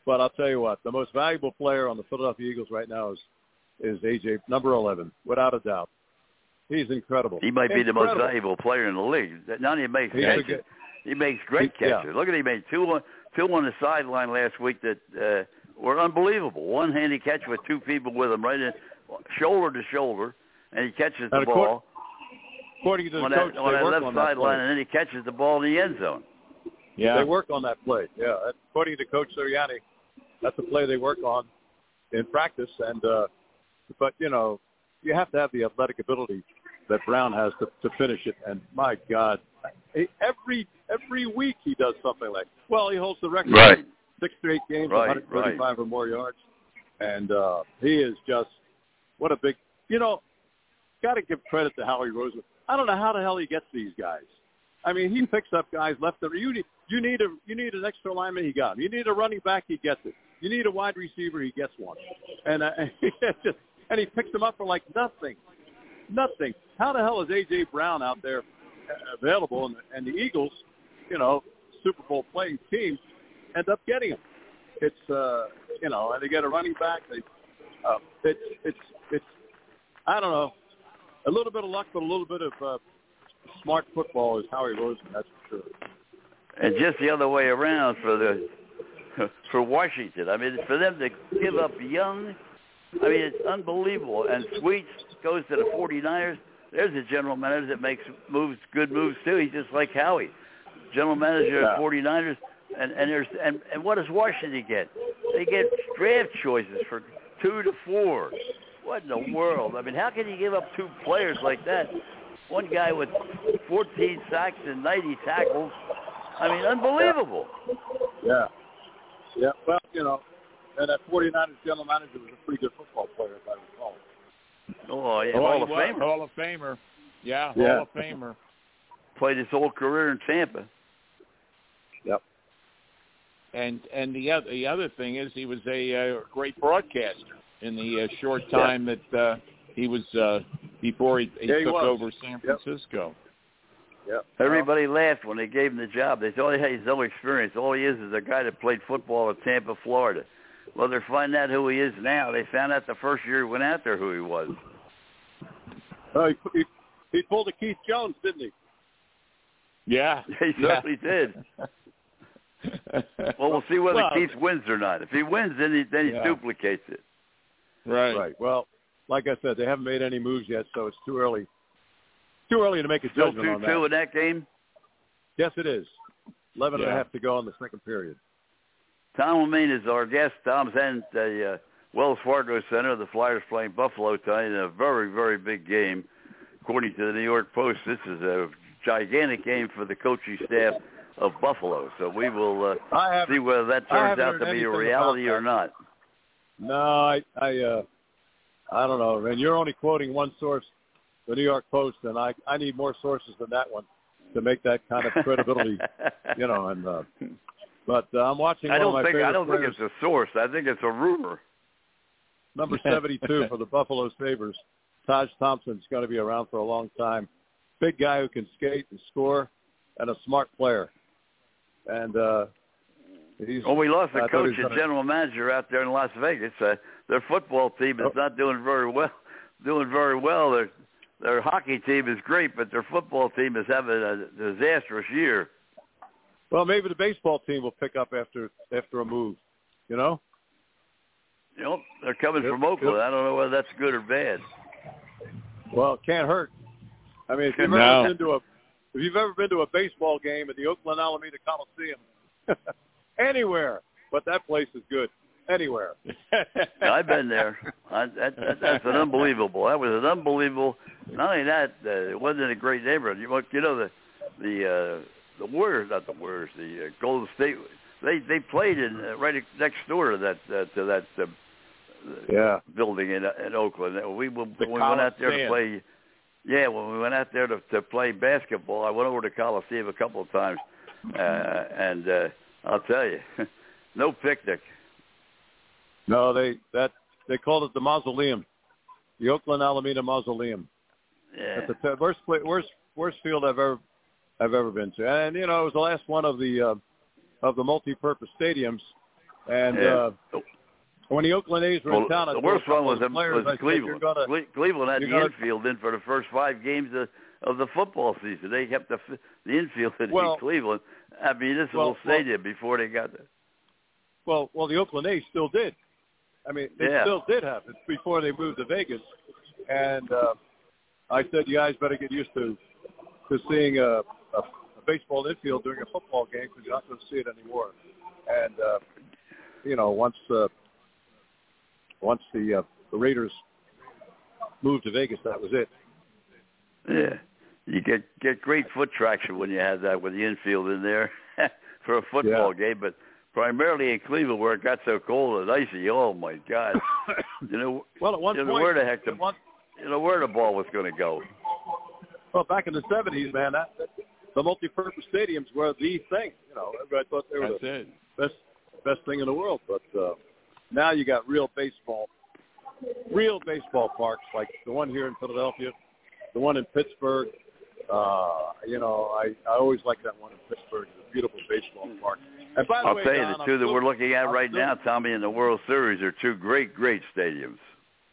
But I'll tell you what, the most valuable player on the Philadelphia Eagles right now is is AJ number eleven, without a doubt. He's incredible. He might be the most valuable player in the league. Not only makes He's catches, good- he makes great He- yeah. catches. Look at he made two on two on the sideline last week that uh, were unbelievable. One handed catch with two people with him right in shoulder to shoulder, and he catches the And ball course, According to the on coach, that, on they that work left on that sideline, play. and then he catches the ball in the end zone. Yeah. They work on that play. Yeah, according to Coach Sirianni, that's a play they work on in practice. And uh, but you know, you have to have the athletic ability that Brown has to, to finish it. And my God, every every week he does something like. Well, he holds the record Right. six straight games, Right, 135 or more yards, and uh, he is just what a big. You know, got to give credit to Howie Roseman. I don't know how the hell he gets these guys. I mean, he picks up guys left and you need you need a you need an extra lineman, he got him. You need a running back, he gets it. You need a wide receiver, he gets one. And uh, *laughs* just and he picks them up for like nothing, nothing. How the hell is AJ Brown out there available? And, and the Eagles, you know, Super Bowl playing team, end up getting him. It's uh, you know, and they get a running back. They uh, it's it's it's I don't know, a little bit of luck, but a little bit of uh, smart football is Howie Roseman. That's for sure. and just the other way around for the *laughs* for Washington. I mean, for them to give up Young, I mean, it's unbelievable. And Sweets goes to the 49ers. There's a general manager that makes moves, good moves too. He's just like Howie, general manager Yeah. of 49ers. And and there's and and what does Washington get? They get draft choices for two to four. What in the world? I mean, how can you give up two players like that? One guy with 14 sacks and 90 tackles. I mean, unbelievable. Yeah. Yeah. Well, you know, and that 49ers general manager was a pretty good football player, if I recall. Oh, yeah, Oh, Hall of was, Famer. Hall of Famer. Yeah, Yeah. Hall of Famer. Played his whole career in Tampa. Yep. And and the other the other thing is he was a uh, great broadcaster in the uh, short time that uh, he was uh, before he, he Yeah, he took was. over San Yep. Francisco. Yeah. Everybody laughed when they gave him the job. They thought he had no experience. All he is is a guy that played football at Tampa, Florida. Well, they're finding out who he is now. They found out the first year he went out there who he was. Oh, he, he, he pulled a Keith Jones, didn't he? Yeah, *laughs* He yeah. certainly did. *laughs* Well, we'll see whether Well- Keith wins or not. If he wins, then he then he Yeah. duplicates it. Right. Right. Well, like I said, they haven't made any moves yet, so it's too early. Too early to make a Still judgment on two two that. in that game. Yes, it is. Eleven and a half to go in the second period. Tom Lamaine is our guest. Tom's in the uh, Wells Fargo Center. The Flyers playing Buffalo tonight in a very, very big game. According to the New York Post, this is a gigantic game for the coaching staff of Buffalo. So we will uh, see whether that turns out to be a reality or not. No, I, I, uh, I don't know. And you're only quoting one source, the New York Post, and I, I need more sources than that one to make that kind of credibility. *laughs* you know, and uh, but uh, I'm watching. I one don't of my think I don't think it's a source. I think it's a rumor. number 72 for the Buffalo Sabres. Tage Thompson's going to be around for a long time. Big guy who can skate and score, and a smart player. And uh, he's. Well, we lost thought coach and general manager out there in Las Vegas. Uh, their football team is Oh. not doing very well. *laughs* Doing very well. Their their hockey team is great, but their football team is having a disastrous year. Well, maybe the baseball team will pick up after after a move. You know. You know, they're coming Yep, from Oakland. yep. I don't know whether that's good or bad. Well, it can't hurt. I mean, if you've No. ever been to a if you've ever been to a baseball game at the Oakland Alameda Coliseum, *laughs* anywhere, but that place is good. Anywhere. *laughs* I've been there. I, that, that, that's an unbelievable. That was an unbelievable. Not only that, uh, it wasn't a great neighborhood. You, you know the the uh, the Warriors, not the Warriors, the uh, Golden State. They they played in uh, right next door to that uh, to that uh, Yeah. building in in Oakland. We we, The we went out there to play. Yeah, when we went out there to to play basketball, I went over to Coliseum a couple of times, uh, and uh, I'll tell you, *laughs* no picnic. No, they that they called it the mausoleum, the Oakland Alameda Mausoleum. Yeah, That's the worst worst worst field I've ever I've ever been to, and you know it was the last one of the uh, of the multi-purpose stadiums. And yeah. uh, when the Oakland A's were Well, in town, I the worst one was, of the in- players, was said, Cleveland. Gonna, Cle- Cleveland had the gonna- infield in for the first five games of, of the football season. They kept the the infield in Well- Cleveland at municipal well, well- stadium before they got there. well, well, the Oakland A's still did. I mean, they Yeah. still did have it before they moved to Vegas. And uh, I said, you guys better get used to to seeing a, a, a baseball infield during a football game because you're not going to see it anymore. And uh, you know, once uh, once the uh, the Raiders moved to Vegas, that was it. Yeah, you get get great foot traction when you have that with the infield in there *laughs* for a football game, but primarily in Cleveland where it got so cold and icy. Oh my God! *coughs* you know, Well, at one you know point, where the heck the one, you know where the ball was going to go. well, back in the '70s, man, that, the multi-purpose stadiums were the thing. You know, everybody thought they were That's the it. best best thing in the world. But uh, now you got real baseball, real baseball parks like the one here in Philadelphia, the one in Pittsburgh. Uh, you know, I I always like that one in Pittsburgh. It's a beautiful baseball park. And by the I'll way, tell you, Don, the I'm two that we're looking at I'm right now, Tommy, in the World Series are two great, great stadiums.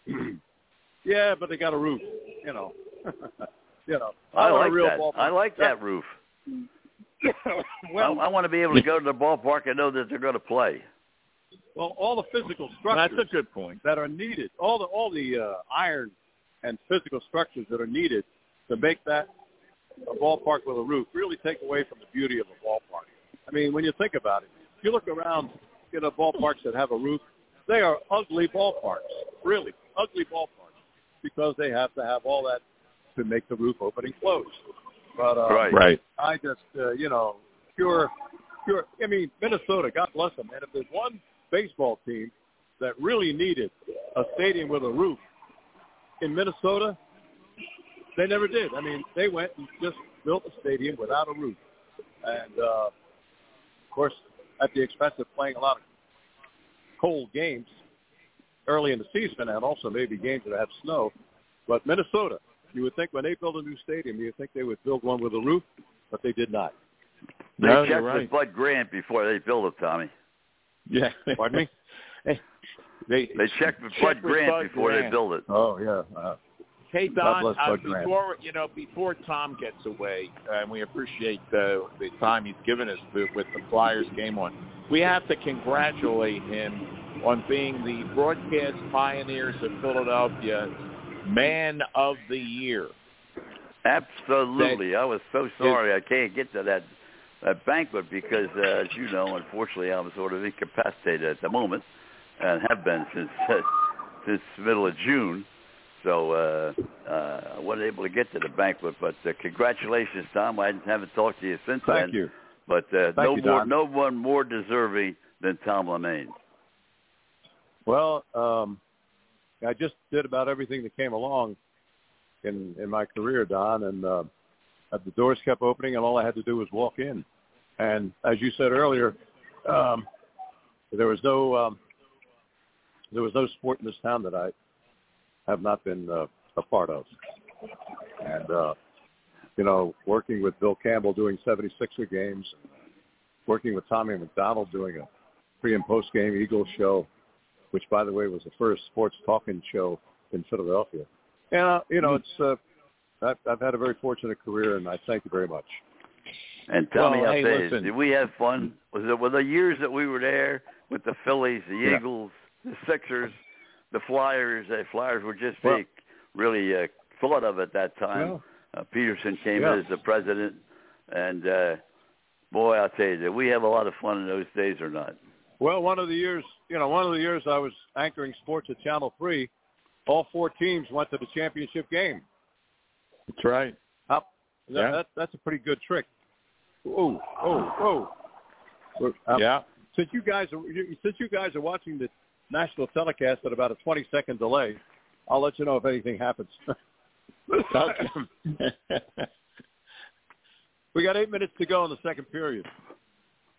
*clears throat* yeah, but they got a roof. You know, *laughs* you know. I want a like real that. ballpark. I like that roof. *laughs* well, I, I want to be able to go to the ballpark and know that they're going to play. well, all the physical structures. That's a good point. that are needed, all the all the uh, iron and physical structures that are needed to make that a ballpark with a roof really take away from the beauty of a ballpark. I mean, when you think about it, if you look around, you know, ballparks that have a roof, they are ugly ballparks, really ugly ballparks, because they have to have all that to make the roof open and close. But uh, Right. Right. I just, uh, you know, pure, pure. I mean, Minnesota, God bless them, man. If there's one baseball team that really needed a stadium with a roof in Minnesota, they never did. I mean, they went and just built a stadium without a roof, and uh, of course, at the expense of playing a lot of cold games early in the season, and also maybe games that have snow. But Minnesota, you would think when they build a new stadium, you would think they would build one with a roof, but they did not. They No, checked right. with Bud Grant before they built it, Tommy. Yeah. Pardon me? *laughs* They They checked with Check Bud with Grant Bud before they built it. Oh yeah. Uh, Hey Don, uh, before you know, before Tom gets away, and we appreciate the the time he's given us with, the Flyers game on. We have to congratulate him on being the broadcast pioneers of Philadelphia Man of the Year. Absolutely. I was so sorry I can't get to that that banquet because, uh, as you know, unfortunately, I'm sort of incapacitated at the moment and have been since uh, *laughs* since middle of June. So uh, uh, I wasn't able to get to the banquet. But uh, congratulations, Tom. I haven't talked to you since thank then. you. But uh, Thank no you, more, Don. no one more deserving than Tom Lamaine. Well, um, I just did about everything that came along in in my career, Don, and uh, the doors kept opening, and all I had to do was walk in. And as you said earlier, um, there was no um, there was no sport in this town that I have not been uh, a part of. And uh, you know, working with Bill Campbell doing 76er games, working with Tommy McDonald doing a pre and post game Eagles show, which by the way was the first sports talking show in Philadelphia. And uh, you know, it's uh, I've, I've had a very fortunate career, and I thank you very much. And Tommy, Well, hey, tell listen. did we have fun? Was it were the years that we were there with the Phillies, the Yeah. Eagles, the Sixers, the Flyers. The Flyers were just Well- being really uh, thought of at that time. Well, Uh, Peterson came Yeah. in as the president, and uh, boy, I'll tell you, did we have a lot of fun in those days or not? well, one of the years, you know, one of the years I was anchoring sports at Channel Three, all four teams went to the championship game. That's right. Up. Yeah. That, that's a pretty good trick. Oh, oh, oh. We're- uh, yeah. Since you guys are since you guys are watching the national telecast at about a 20 second delay, I'll let you know if anything happens. *laughs* we got eight minutes to go in the second period.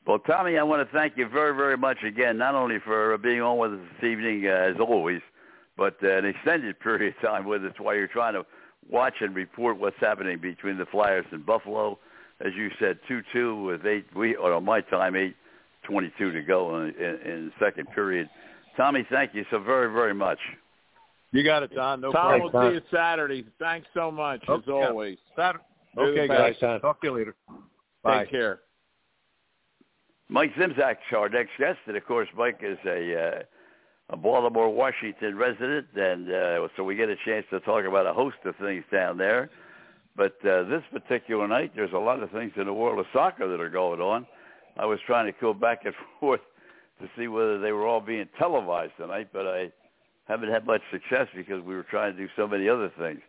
Well, Tommy, I want to thank you very, very much again, not only for being on with us this evening, uh, as always, but uh, an extended *laughs* period of time with us while you're trying to watch and report what's happening between the Flyers and Buffalo. As you said, 2-2 with eight, we, or on my time, 8.22 to go in, in, in the second period. Tommy, thank you so very, very much. You got it, Don. No Tom, problem. we'll see you Saturday. Thanks so much, as always. Saturday. Do Okay, guys. Don. Talk to you later. Bye. Take care. Mike Zimzak's our next guest, and of course, Mike is a, uh, a Baltimore, Washington resident, and uh, so we get a chance to talk about a host of things down there. But uh, this particular night, there's a lot of things in the world of soccer that are going on. I was trying to go back and *laughs* forth to see whether they were all being televised tonight, but I haven't had much success because we were trying to do so many other things.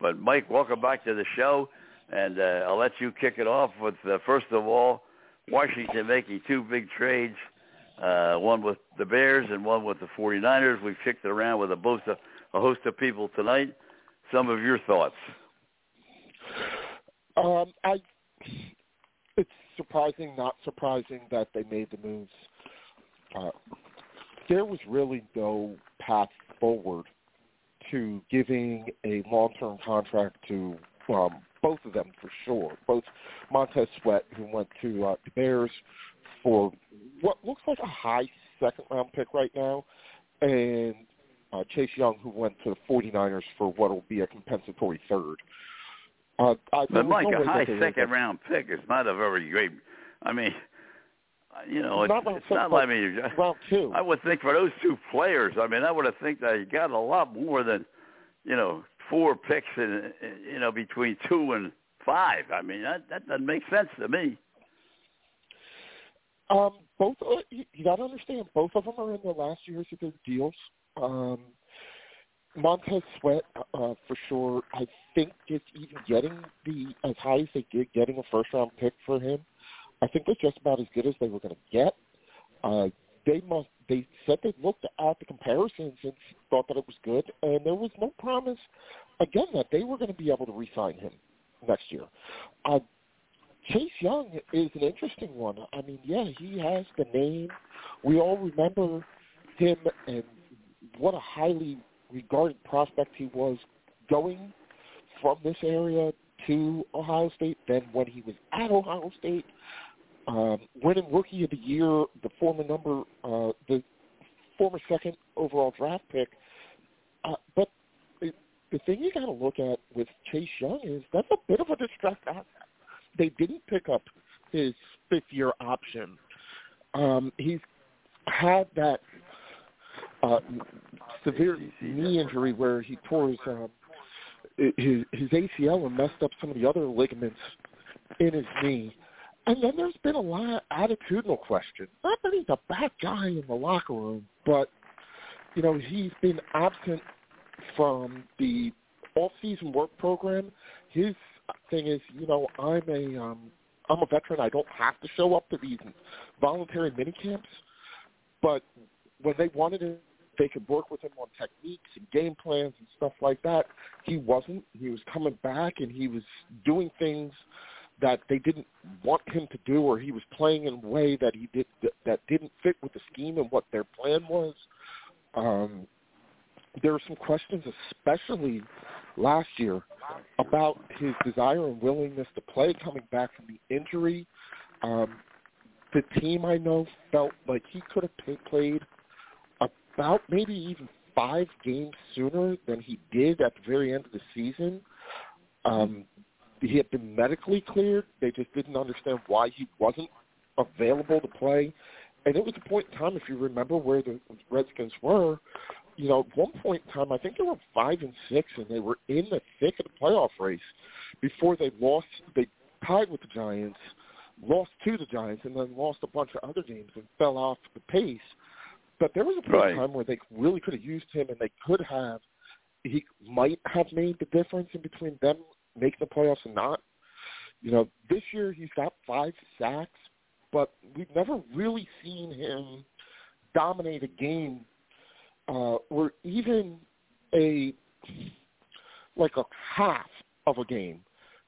But Mike, welcome back to the show, and uh, I'll let you kick it off with uh, first of all Washington making two big trades, uh, one with the Bears and one with the 49ers. We've kicked it around with a, host of, a host of people tonight. Some of your thoughts. Um, I. It's surprising, not surprising that they made the moves. Uh, there was really no path forward to giving a long-term contract to um, both of them for sure. Both Montez Sweat, who went to uh, the Bears for what looks like a high second-round pick right now, and uh, Chase Young, who went to the 49ers for what will be a compensatory third. Uh, I, But Mike, no a high second-round pick is not a very great. I mean, you know, it's Not it's not like I mean, *laughs* round two. I would think for those two players, I mean, I would have think that you got a lot more than, you know, four picks in, in you know, between two and five. I mean, that that doesn't make sense to me. Um, both uh, you, you got to understand, both of them are in their last years of their deals. Um, Montez Sweat, uh, for sure. I think just even getting the as high as they get, getting a first round pick for him, I think they're just about as good as they were going to get. Uh, they must. They said they looked at the comparisons and thought that it was good, and there was no promise again that they were going to be able to re-sign him next year. Uh, Chase Young is an interesting one. I mean, yeah, he has the name. We all remember him and what a highly regarded prospect he was going from this area to Ohio State. Then when he was at Ohio State, um, winning Rookie of the Year, the former number, uh, the former second overall draft pick. Uh, but the, the thing you got to look at with Chase Young is that's a bit of a distressed asset they didn't pick up his fifth year option. Um, he's had that uh, severe knee injury where he tore his, um, his his ACL and messed up some of the other ligaments in his knee. And then there's been a lot of attitudinal questions. Not that he's a bad guy in the locker room, but you know he's been absent from the off-season work program. His thing is, you know, I'm a um, I'm a veteran. I don't have to show up to these voluntary mini camps, but when they wanted him, they could work with him on techniques and game plans and stuff like that. He wasn't. He was coming back and he was doing things that they didn't want him to do, or he was playing in a way that he did that didn't fit with the scheme and what their plan was. Um, there are some questions, especially last year, about his desire and willingness to play coming back from the injury. Um, the team I know felt like he could have played about maybe even five games sooner than he did at the very end of the season. Um, he had been medically cleared. They just didn't understand why he wasn't available to play. and it was a point in time, if you remember, where the Redskins were. You know, at one point in time, I think they were five and six, and they were in the thick of the playoff race before they lost. They tied with the Giants, lost to the Giants, and then lost a bunch of other games and fell off the pace. But there was a point Right. in time where they really could have used him, and they could have. He might have made the difference in between them making the playoffs and not. You know, this year he's got five sacks, but we've never really seen him dominate a game uh, or even a like a half of a game,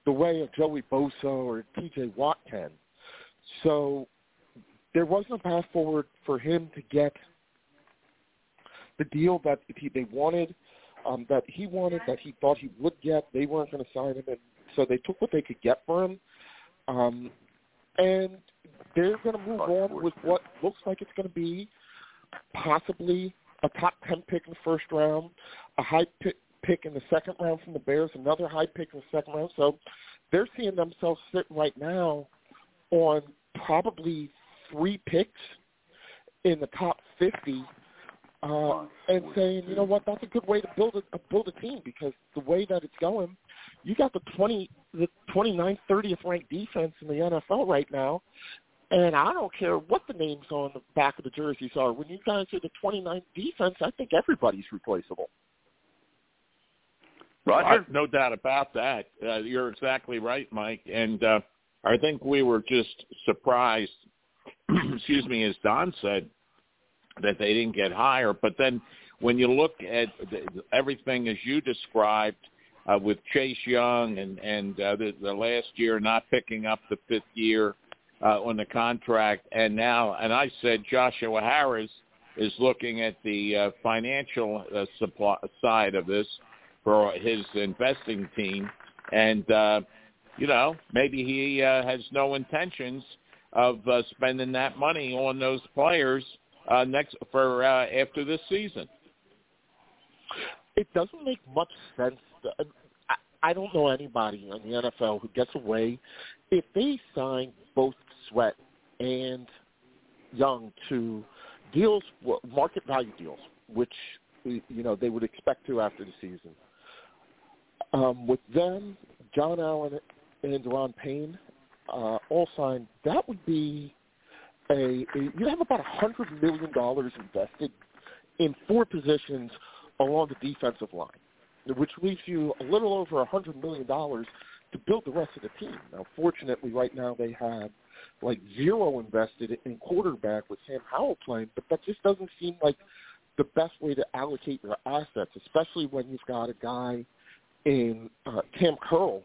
the way a Joey Bosa or T.J. Watt can. So there wasn't a path forward for him to get the deal that he, they wanted, um, that he wanted, that he thought he would get. They weren't going to sign him, and so they took what they could get for him. Um, and they're going to move on with what looks like it's going to be possibly a top 10 pick in the first round, a high pick, pick in the second round from the Bears, another high pick in the second round. So they're seeing themselves sitting right now on probably three picks in the top 50 uh, and saying, you know what, that's a good way to build a, build a team because the way that it's going, you got the 20, the 29th, 30th ranked defense in the NFL right now, and I don't care what the names on the back of the jerseys are. When you guys are the 29th defense, I think everybody's replaceable. Roger? I- no doubt about that. Uh, you're exactly right, Mike. And uh, I think we were just surprised, *clears throat* excuse me, as Don said, that they didn't get higher. But then when you look at the, everything as you described uh, with Chase Young and, and uh, the, the last year not picking up the fifth year uh, on the contract, and now, and I said Joshua Harris is looking at the uh, financial uh, supply side of this for his investing team, and uh, you know maybe he uh, has no intentions of uh, spending that money on those players uh, next for uh, after this season. It doesn't make much sense. To, I, I don't know anybody in the NFL who gets away if they sign both Sweat and Young to deals, market value deals, which you know they would expect to after the season. Um, with them, John Allen and Daron Payne uh, all signed, that would be a, you have about a hundred million dollars invested in four positions along the defensive line, which leaves you a little over a hundred million dollars to build the rest of the team. Now, fortunately, right now they have like zero invested in quarterback with Sam Howell playing, but that just doesn't seem like the best way to allocate your assets, especially when you've got a guy in uh, Cam Curl,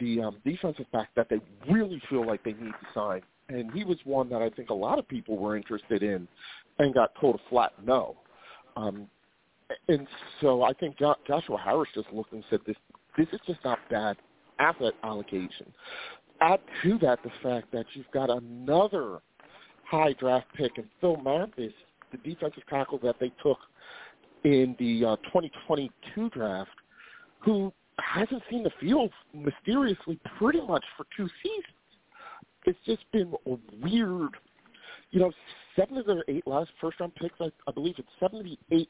the um, defensive back that they really feel like they need to sign. And he was one that I think a lot of people were interested in and got told a flat no. Um, and so I think jo- Joshua Harris just looked and said, this, this is just not bad asset allocation. Add to that the fact that you've got another high draft pick in Phil Mathis, the defensive tackle that they took in the uh, 2022 draft, who hasn't seen the field mysteriously pretty much for two seasons. It's just been weird, you know, seven of their eight last first round picks, I, I believe it's seven of the eight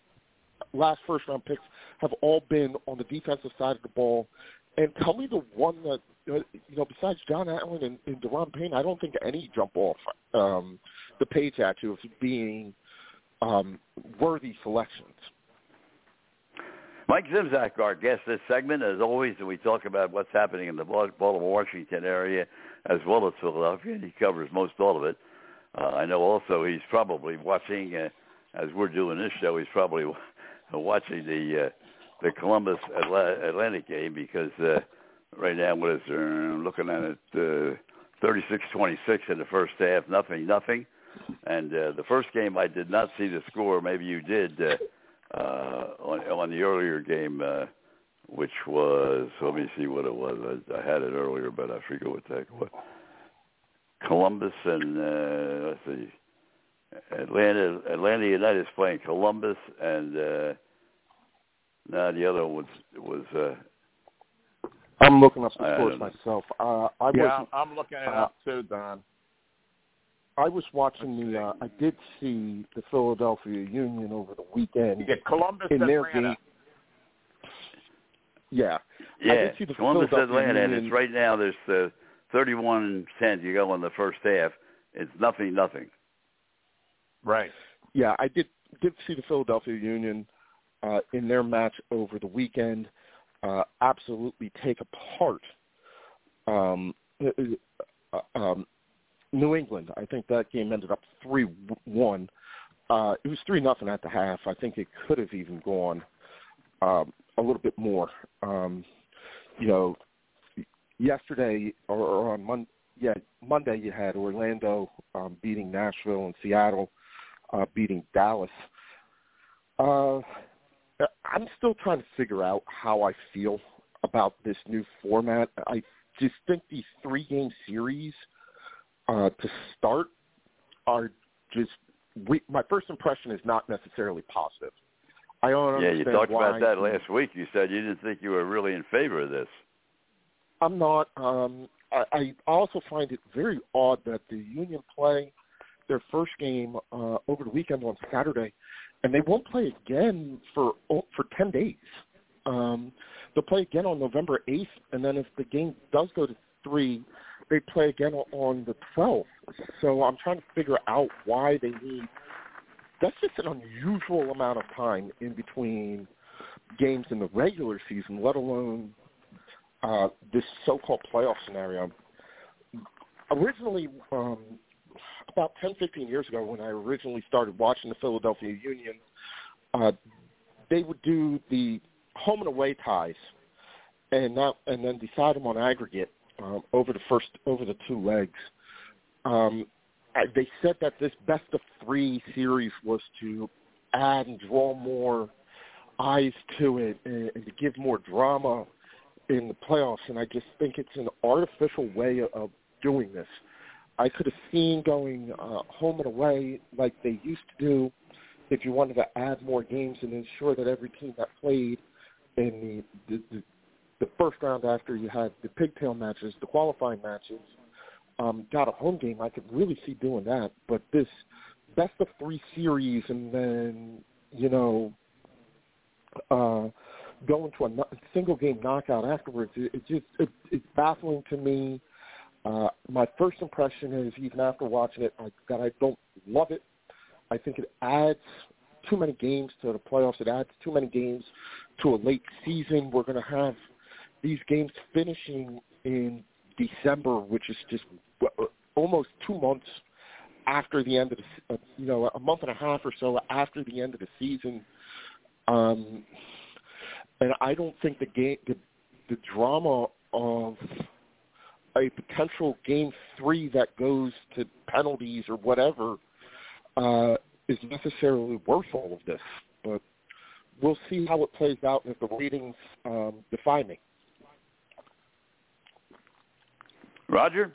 last first round picks have all been on the defensive side of the ball. And tell me the one that you know, besides John Allen and, and Daron Payne, I don't think any jump off um, the page at you of being um, worthy selections. Mike Zimzak, our guest this segment, as always, we talk about what's happening in the Baltimore-Washington area as well as Philadelphia, and he covers most all of it. Uh, I know also he's probably watching, uh, as we're doing this show, he's probably *laughs* watching the uh, the Columbus Atlantic game because uh, right now what is there? I'm looking at it, uh, 36-26 in the first half, nothing, nothing. And uh, the first game I did not see the score. Maybe you did. Uh, uh, on, on the earlier game, uh, which was let me see what it was. I, I had it earlier, but I forget what the heck it was. Columbus and uh, let's see, Atlanta. Atlanta United is playing Columbus, and uh, now the other one was was. Uh, I'm looking up the scores myself. Uh, I yeah, wasn't. I'm looking it uh, up too, Don. I was watching the. Uh, I did see the Philadelphia Union over the weekend. You get Columbus in their Atlanta. game. Yeah. I Yeah, did see the Columbus, Philadelphia Atlanta, and it's right now. There's uh, 31 You go in the first half. It's nothing, nothing. Right. Yeah, I did did see the Philadelphia Union uh, in their match over the weekend. Uh, absolutely take apart um, uh, um, New England. I think that game ended up three one. Uh, it was three nothing at the half. I think it could have even gone um, a little bit more. Um, you know, yesterday or, or on Mon- yeah Monday you had Orlando um, beating Nashville and Seattle uh, beating Dallas. Uh, I'm still trying to figure out how I feel about this new format. I just think these three game series uh, to start are just. We, my first impression is not necessarily positive. I don't Yeah, you talked about that last week. You said you didn't think you were really in favor of this. I'm not. Um, I, I also find it very odd that the Union play their first game uh, over the weekend on Saturday, and they won't play again for for ten days. Um, they'll play again on November eighth, and then if the game does go to three, they play again on the twelfth. So I'm trying to figure out why they need. That's just an unusual amount of time in between games in the regular season, let alone uh, this so-called playoff scenario. Originally, um, about 10, 15 years ago, when I originally started watching the Philadelphia Union, uh, they would do the home and away ties, and not, and then decide them on aggregate um, over the first over the two legs. Um, they said that this best of three series was to add and draw more eyes to it and, and to give more drama in the playoffs, and I just think it's an artificial way of doing this. I could have seen going uh, home and away like they used to do if you wanted to add more games and ensure that every team that played in the, the, the, the first round after you had the pigtail matches, the qualifying matches, um, got a home game. I could really see doing that. But this best of three series and then, you know, uh, going to a single game knockout afterwards, it, it just it, it's baffling to me. Uh, my first impression is, even after watching it, I, that I don't love it. I think it adds too many games to the playoffs. It adds too many games to a late season. We're going to have these games finishing in December, which is just almost two months after the end of the, uh, you know, a month and a half or so after the end of the season. Um, and I don't think the game, the, the drama of a potential game three that goes to penalties or whatever uh, is necessarily worth all of this. But we'll see how it plays out and if the ratings um, defy me. Roger?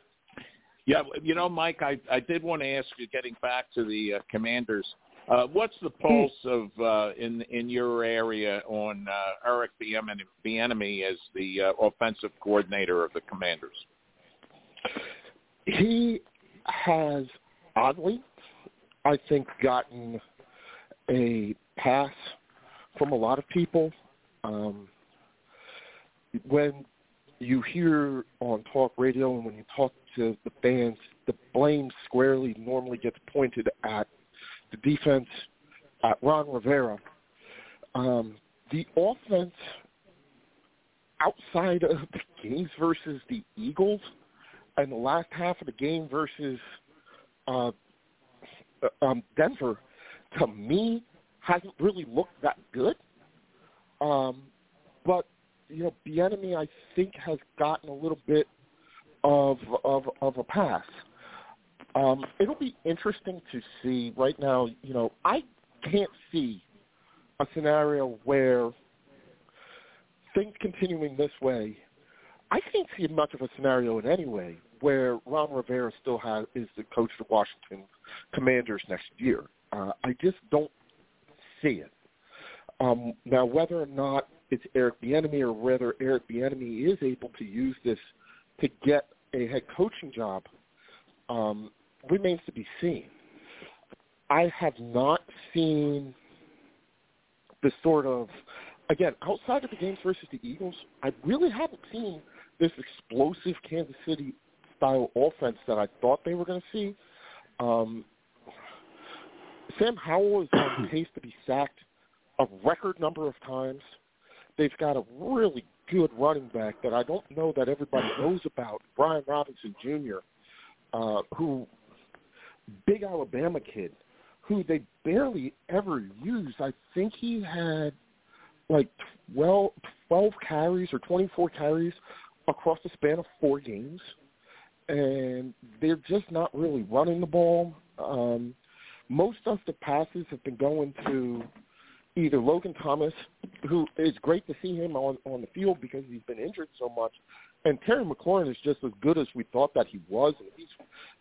Yeah, you know, Mike, I I did want to ask you, getting back to the uh, Commanders, uh, what's the pulse of uh, in in your area on uh, Eric Bieniemy as the uh, offensive coordinator of the Commanders? He has oddly, I think, gotten a pass from a lot of people. Um, when you hear on talk radio and when you talk to the fans, the blame squarely normally gets pointed at the defense, at Ron Rivera. Um, the offense outside of the games versus the Eagles and the last half of the game versus uh, um, Denver, to me, hasn't really looked that good. Um, but you know, Bieniemy, I think, has gotten a little bit of of of a pass. Um, it'll be interesting to see. Right now, you know, I can't see a scenario where things continuing this way. I can't see much of a scenario in any way where Ron Rivera still has is the coach of Washington Commanders next year. Uh, I just don't see it. Um, now, whether or not it's Eric Bieniemy or whether Eric Bieniemy is able to use this to get a head coaching job, um, remains to be seen. I have not seen the sort of again outside of the games versus the Eagles. I really haven't seen this explosive Kansas City style offense that I thought they were going to see. Um, Sam Howell is on *clears throat* pace to be sacked a record number of times. They've got a really good running back that I don't know that everybody *laughs* knows about, Brian Robinson Jr., uh, who big Alabama kid, who they barely ever use. I think he had like 12, 12 carries or 24 carries across the span of four games, and they're just not really running the ball. Um, most of the passes have been going to either Logan Thomas, who is great to see him on on the field because he's been injured so much, and Terry McLaurin is just as good as we thought that he was. And he's,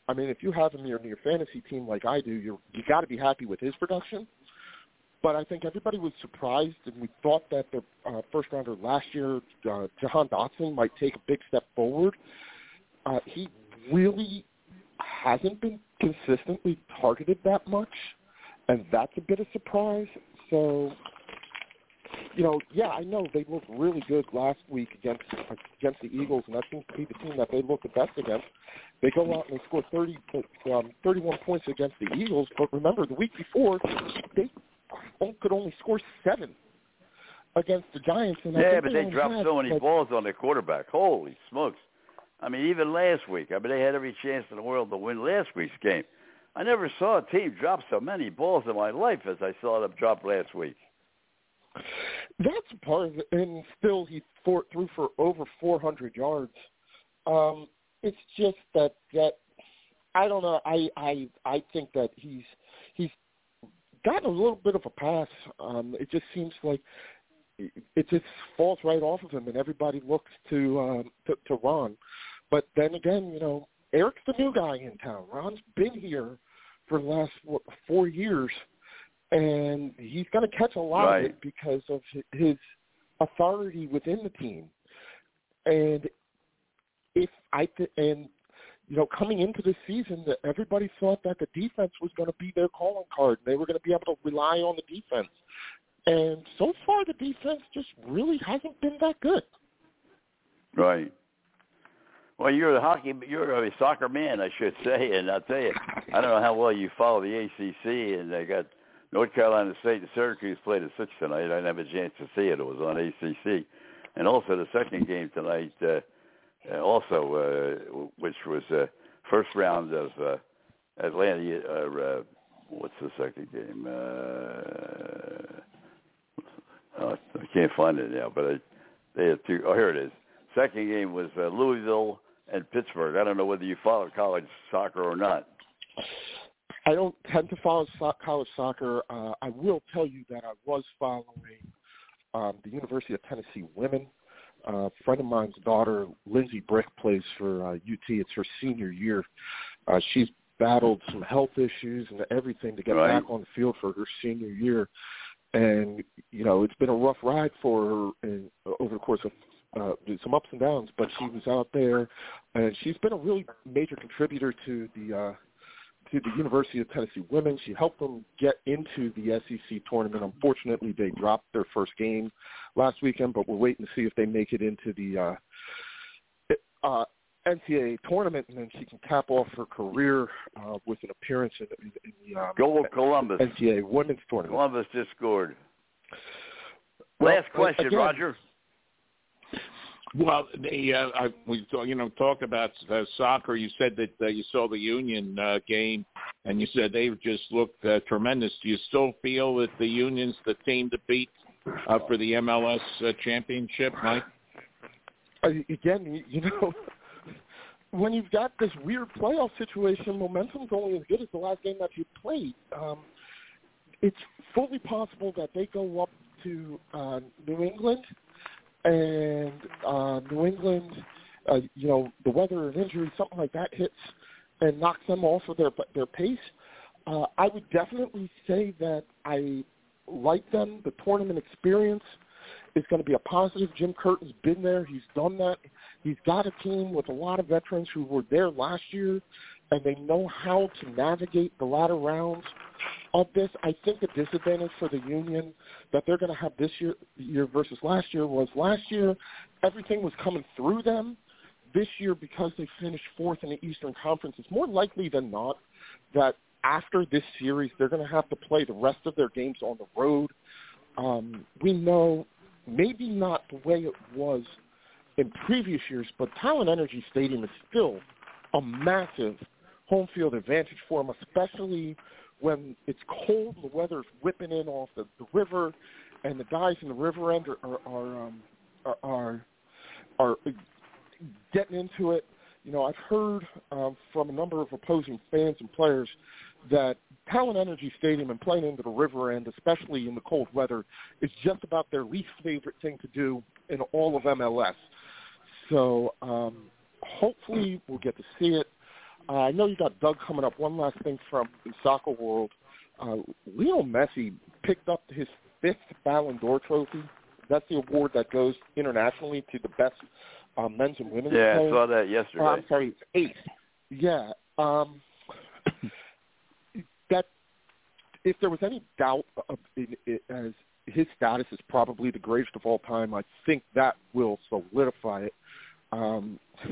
I mean, if you have him in your, in your fantasy team like I do, you you got to be happy with his production. But I think everybody was surprised, and we thought that the uh, first rounder last year, uh, Jahan Dotson, might take a big step forward. Uh, he really hasn't been consistently targeted that much, and that's a bit of surprise. So, you know, yeah, I know they looked really good last week against against the Eagles, and that seems to be the team that they look the best against. They go out and they score 30, um, 31 points against the Eagles, but remember the week before they could only score seven against the Giants. And yeah, but they, they dropped had, so many like, balls on their quarterback. Holy smokes! I mean, even last week, I mean, they had every chance in the world to win last week's game. I never saw a team drop so many balls in my life as I saw them drop last week. That's part of it, and still he for, threw for over 400 yards. Um, it's just that that I don't know. I I I think that he's he's gotten a little bit of a pass. Um, it just seems like it just falls right off of him, and everybody looks to um, to, to Ron. But then again, you know, Eric's the new guy in town. Ron's been here for the last four years, and he's going to catch a lot Right. of it because of his authority within the team. And if I th- and you know, coming into the season, that everybody thought that the defense was going to be their calling card. They were going to be able to rely on the defense. And so far, the defense just really hasn't been that good. Right. Well, you're a hockey, you're a soccer man, I should say, and I'll tell you, I don't know how well you follow the ACC, and they got North Carolina State and Syracuse played at six tonight. I didn't have a chance to see it; it was on ACC, and also the second game tonight, uh, uh, also uh, which was uh, first round of uh, Atlanta. Uh, uh, what's the second game? Uh, oh, I can't find it now, but I, they had two. Oh, here it is. Second game was uh, Louisville and Pittsburgh. I don't know whether you follow college soccer or not. I don't tend to follow so- college soccer. Uh, I will tell you that I was following um, the University of Tennessee women. Uh, a friend of mine's daughter, Lindsay Brick, plays for uh, UT. It's her senior year. Uh, she's battled some health issues and everything to get Right. back on the field for her senior year. And you know, it's been a rough ride for her in, over the course of uh, some ups and downs. But she was out there, and she's been a really major contributor to the uh, to the University of Tennessee women. She helped them get into the SEC tournament. Unfortunately, they dropped their first game last weekend, but we're waiting to see if they make it into the uh, uh, NCAA tournament, and then she can cap off her career uh, with an appearance in, in, in the um, Go Columbus. NCAA women's tournament. Columbus just scored. Well, Last question, again, Roger. Well, the uh, I, we you know talked about uh, soccer. You said that uh, you saw the Union uh, game, and you said they just looked uh, tremendous. Do you still feel that the Union's the team to beat uh, for the MLS uh, championship, Mike? uh, again, you *laughs* know, when you've got this weird playoff situation, momentum's only as good as the last game that you played. Um, it's fully possible that they go up to uh, New England, and uh, New England, uh, you know, the weather and injury, something like that hits and knocks them off of their their pace. Uh, I would definitely say that I like them. The tournament experience is going to be a positive. Jim Curtin's been there. He's done that. He's got a team with a lot of veterans who were there last year, and they know how to navigate the latter rounds of this. I think the disadvantage for the Union that they're going to have this year, year versus last year was last year everything was coming through them. This year, because they finished fourth in the Eastern Conference, it's more likely than not that after this series they're going to have to play the rest of their games on the road. Um, we know maybe not the way it was in previous years, but Talen Energy Stadium is still a massive home field advantage for them, especially when it's cold, the weather's whipping in off the, the river, and the guys in the river end are are are, um, are, are are getting into it. You know, I've heard um, from a number of opposing fans and players that Talen Energy Stadium and playing into the river end, especially in the cold weather, is just about their least favorite thing to do in all of MLS. So um, hopefully we'll get to see it. Uh, I know you got Doug coming up. One last thing from soccer world. Uh, Lionel Messi picked up his fifth Ballon d'Or trophy. That's the award that goes internationally to the best uh, men's and women's Yeah, players. I saw that yesterday. Oh, I'm sorry, it's eighth. Yeah. Um, *coughs* that if there was any doubt of in, in, as his status is probably the greatest of all time, I think that will solidify it. Um, *laughs*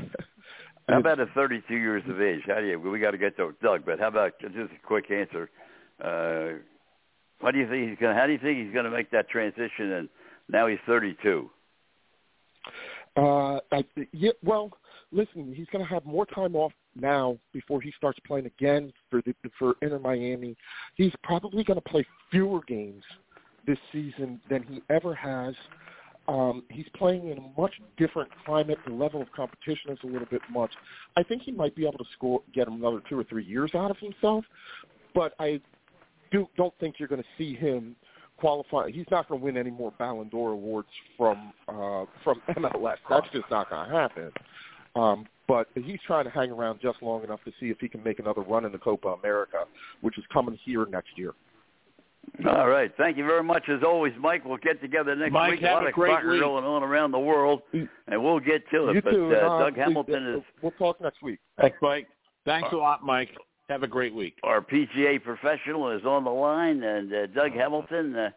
How about at 32 years of age? How do you? We got to get to Doug, but how about just a quick answer? Uh, what do you think he's going? How do you think he's going to make that transition? And now he's 32. Uh, I, yeah, well, listen, he's going to have more time off now before he starts playing again for the for Inter Miami. He's probably going to play fewer games this season than he ever has. Um, he's playing in a much different climate. The level of competition is a little bit much. I think he might be able to score, get another two or three years out of himself, but I do don't think you're going to see him qualify. He's not going to win any more Ballon d'Or awards from uh, from *laughs* MLS. That's just not going to happen. Um, but he's trying to hang around just long enough to see if he can make another run in the Copa America, which is coming here next year. All right. Thank you very much. As always, Mike, we'll get together next Mike, week. have a lot a of great soccer week. going on around the world, and we'll get to it. You but too. uh, uh, Doug we- Hamilton uh, is We'll talk next week. Thanks, Mike. Thanks a lot, Mike. Have a great week. our PGA professional is on the line, and uh, Doug Hamilton. Uh,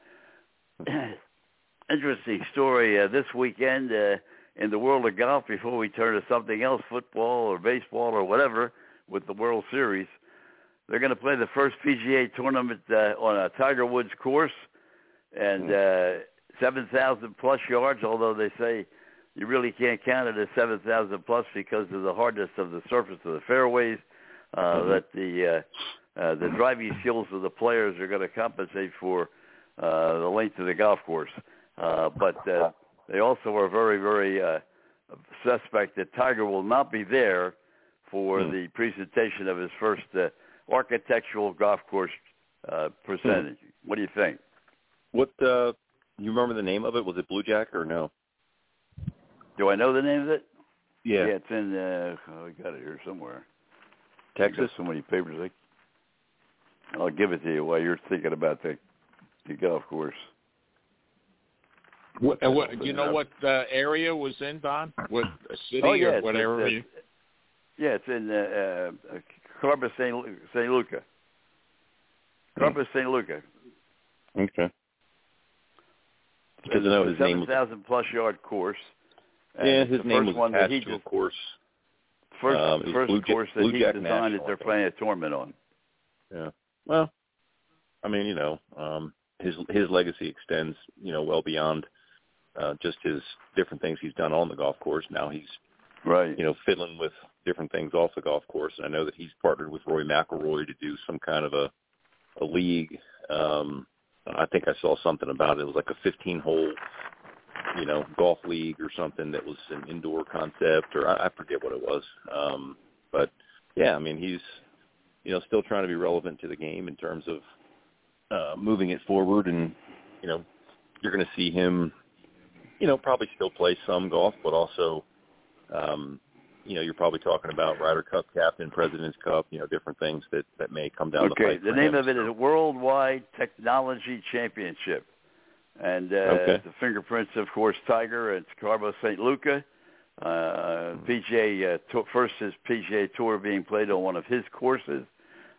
*clears throat* interesting story uh, this weekend uh, in the world of golf. Before we turn to something else, football or baseball or whatever, with the World Series, they're going to play the first PGA tournament uh, on a Tiger Woods course, and uh, seven thousand plus yards. Although they say you really can't count it as seven thousand plus because of the hardness of the surface of the fairways. Uh, That the uh, uh, the driving skills of the players are going to compensate for uh, the length of the golf course. Uh, but uh, they also are very, very uh, suspect that Tiger will not be there for Hmm. the presentation of his first uh, architectural golf course uh, percentage. What do you think? What uh you remember the name of it? Was it Blue Jack or no? Do I know the name of it? Yeah. Yeah, it's in. Uh, oh, I got it here somewhere. Texas. so many papers. I, I'll give it to you while you're thinking about the the golf course. What, and what do you know what uh, area was in, Don? What uh, city oh yeah, or it's, what it's, area? it's- yeah, it's in uh, Carbis St. Lu- St. Luca. Carbis St. Luca. Okay. Because I know his name seven was thousand plus yard course. And yeah, his the name first was one that he to a just course. first um, first Blue Ja- course that Blue he Jack designed National, that they're playing a tournament on. Yeah. Well, I mean, you know, um, his his legacy extends, you know, well beyond uh, just his different things he's done on the golf course. Now he's, Right. you know, fiddling with different things off the golf course. And I know that he's partnered with Rory McIlroy to do some kind of a a league. Um, I think I saw something about it. It was like a 15 hole, you know, golf league or something that was an indoor concept, or I, I forget what it was. Um, but yeah, I mean, he's you know still trying to be relevant to the game in terms of uh, moving it forward, and you know, you're going to see him, you know, probably still play some golf, but also, um, you know, you're probably talking about Ryder Cup captain, President's Cup, you know, different things that that may come down the Okay. pipe. The name him. of it is Worldwide Technology Championship, and uh, Okay. the fingerprints, of course, Tiger. It's Carbo St. Luca. Uh, PGA uh, tour, first his PGA Tour being played on one of his courses,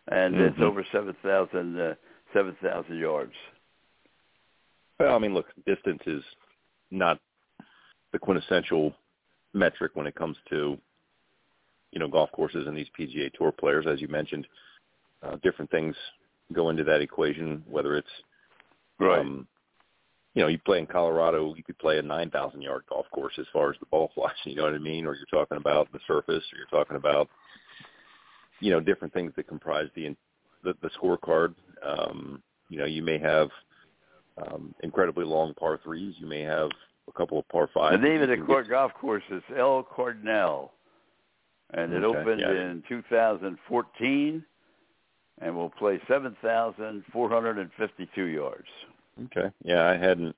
and Mm-hmm. it's over seven thousand uh, seven thousand yards. Well, I mean, look, distance is not the quintessential metric when it comes to you know golf courses and these PGA Tour players, as you mentioned. Uh, different things go into that equation, whether it's Right. um, you know, you play in Colorado, you could play a 9,000 yard golf course as far as the ball *laughs* flies, you know what I mean? Or you're talking about the surface, or you're talking about, you know, different things that comprise the, the, the scorecard. Um, you know, you may have, um, incredibly long par threes. You may have a couple of par fives. The name of the court golf course is El Cardonal, and it Okay, opened yeah. in 2014, and will play 7,452 yards. Okay. Yeah, I hadn't.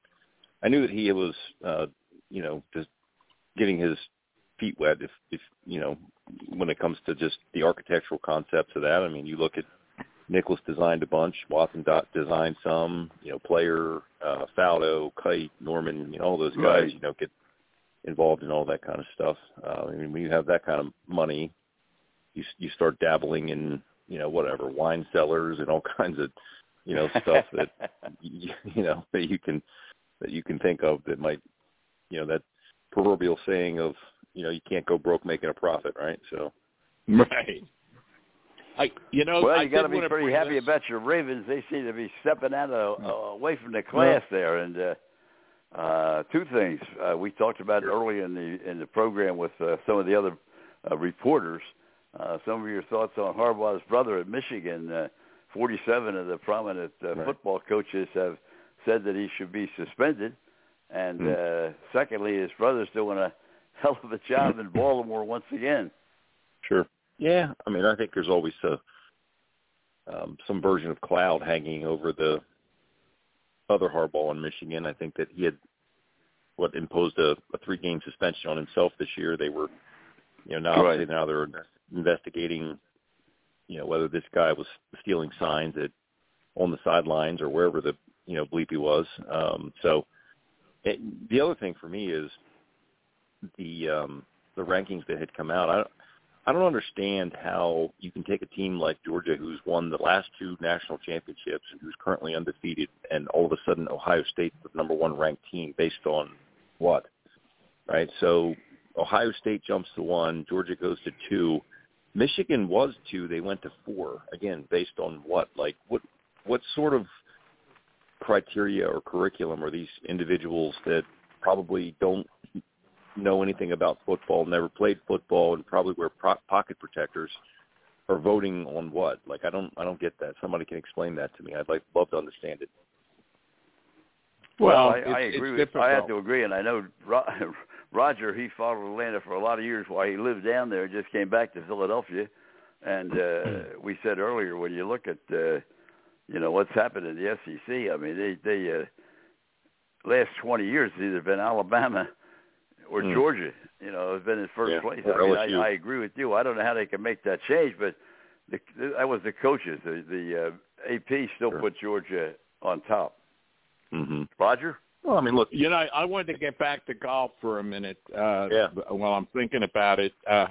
I knew that he was, uh, you know, just getting his feet wet. If, if you know, when it comes to just the architectural concepts of that. I mean, you look at Nicklaus designed a bunch. Watson dot designed some. You know, Player, uh, Faldo, Kite, Norman. You know, all those guys. Right. You know, get involved in all that kind of stuff. Uh, I mean, when you have that kind of money, you you start dabbling in you know whatever wine cellars and all *laughs* kinds of you know stuff that *laughs* you, you know that you can that you can think of that might you know that proverbial saying of you know you can't go broke making a profit right so *laughs* Right. I, you know, well, I you got to be pretty happy this- about your Ravens. They seem to be stepping out of, uh, away from the class there. And uh, uh, two things uh, we talked about early in the in the program with uh, some of the other uh, reporters. Uh, some of your thoughts on Harbaugh's brother at Michigan. Uh, 47 of the prominent uh, Right. football coaches have said that he should be suspended. And Hmm. uh, secondly, his brother's doing a *laughs* hell of a job in Baltimore once again. sure yeah i mean i think there's always a um some version of cloud hanging over the other Harbaugh in Michigan. I think that he had what imposed a, a three game suspension on himself this year. They were you know, now Right. now they're investigating you know, whether this guy was stealing signs at on the sidelines or wherever the you know, bleep he was. Um so it, the other thing for me is the um the rankings that had come out. I I don't understand how you can take a team like Georgia, who's won the last two national championships and who's currently undefeated, and all of a sudden Ohio State's the number one ranked team based on what? Right. So Ohio State jumps to one, Georgia goes to two, Michigan was two, they went to four. Again, based on what? Like what? What sort of criteria or curriculum are these individuals that probably don't know anything about football, never played football, and probably wear pro- pocket protectors, are voting on what? Like I don't, I don't get that. Somebody can explain that to me. I'd like love to understand it. Well, Well, I, it's- I it's agree. With, I have to agree, and I know *laughs* Roger. He followed Atlanta for a lot of years while he lived down there. Just came back to Philadelphia, and uh, *clears throat* we said earlier when you look at uh, you know what's happened in the SEC. I mean, they they uh, last twenty years it's either been Alabama or Mm. Georgia. You know, has been in first Yeah, place. I, mean, I, I agree with you. I don't know how they can make that change, but the, that was the coaches. The, the uh, AP still Sure. put Georgia on top. Mm-hmm. Roger. Well, I mean, look, You know, I I wanted to get back to golf for a minute. Uh, Yeah. While I'm thinking about it, uh,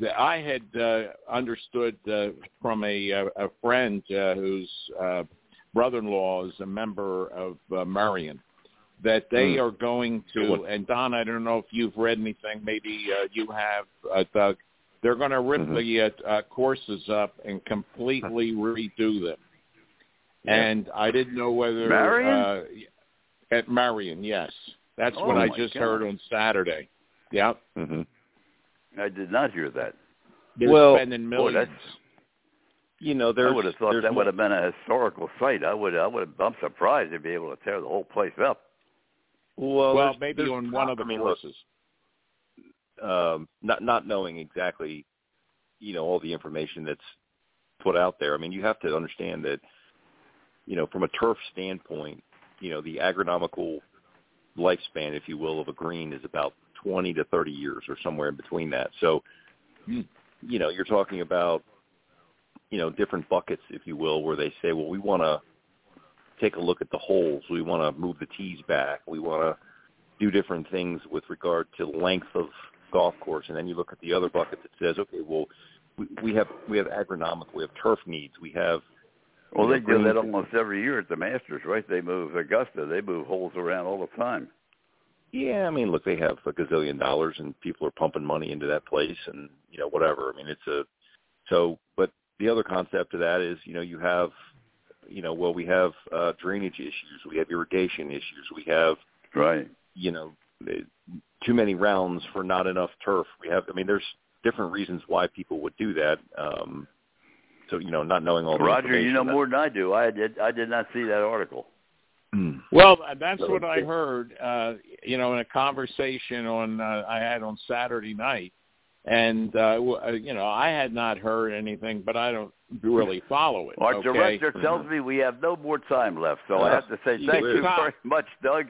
that I had uh, understood uh, from a a a friend uh, whose uh, brother-in-law is a member of uh, Merion that they Hmm. are going to. And Don, I don't know if you've read anything. Maybe uh, you have, uh, Doug. They're going to rip Mhm. the uh, uh, courses up and completely redo them. Yeah. And I didn't know whether Merion? Uh, at Merion, yes. That's Oh, what I just God. heard on Saturday. Yeah. hmm I did not hear that. They're Well, spending boy, millions. that's- you know, I would have thought that more- would have been a historical site. I would. I would. Have, I'm surprised they'd be able to tear the whole place up. Well, well, there's- maybe there's on one of the I mean, courses. um, not not knowing exactly, you know, all the information that's put out there. I mean, you have to understand that, you know, from a turf standpoint, you know, the agronomical lifespan, if you will, of a green is about 20 to 30 years or somewhere in between that. So, Hmm. you know, you're talking about, you know, different buckets, if you will, where they say, well, we want to take a look at the holes. We want to move the tees back. We want to do different things with regard to length of golf course, and then you look at the other bucket that says, okay, well, we, we have we have agronomic, we have turf needs, we have. Well, they do that almost every year at the Masters, right? They move Augusta. They move holes around all the time. Yeah, I mean, look, they have a gazillion dollars, and people are pumping money into that place, and you know, whatever. I mean, it's a so. But the other concept of that is, you know, you have, you know, well, we have uh, drainage issues, we have irrigation issues, we have, Right. you know, too many rounds for not enough turf. We have, I mean, there's different reasons why people would do that. Um, so, you know, not knowing all the Roger, you know information, more than I do. I did. I did not see that article. that- Well, that's So what I heard. Uh, you know, in a conversation on uh, I had on Saturday night, and uh, w- uh, you know, I had not heard anything, but I don't really follow it. Our okay? director tells me we have no more time left, so I Uh, have to say thank you caught. very much, Doug.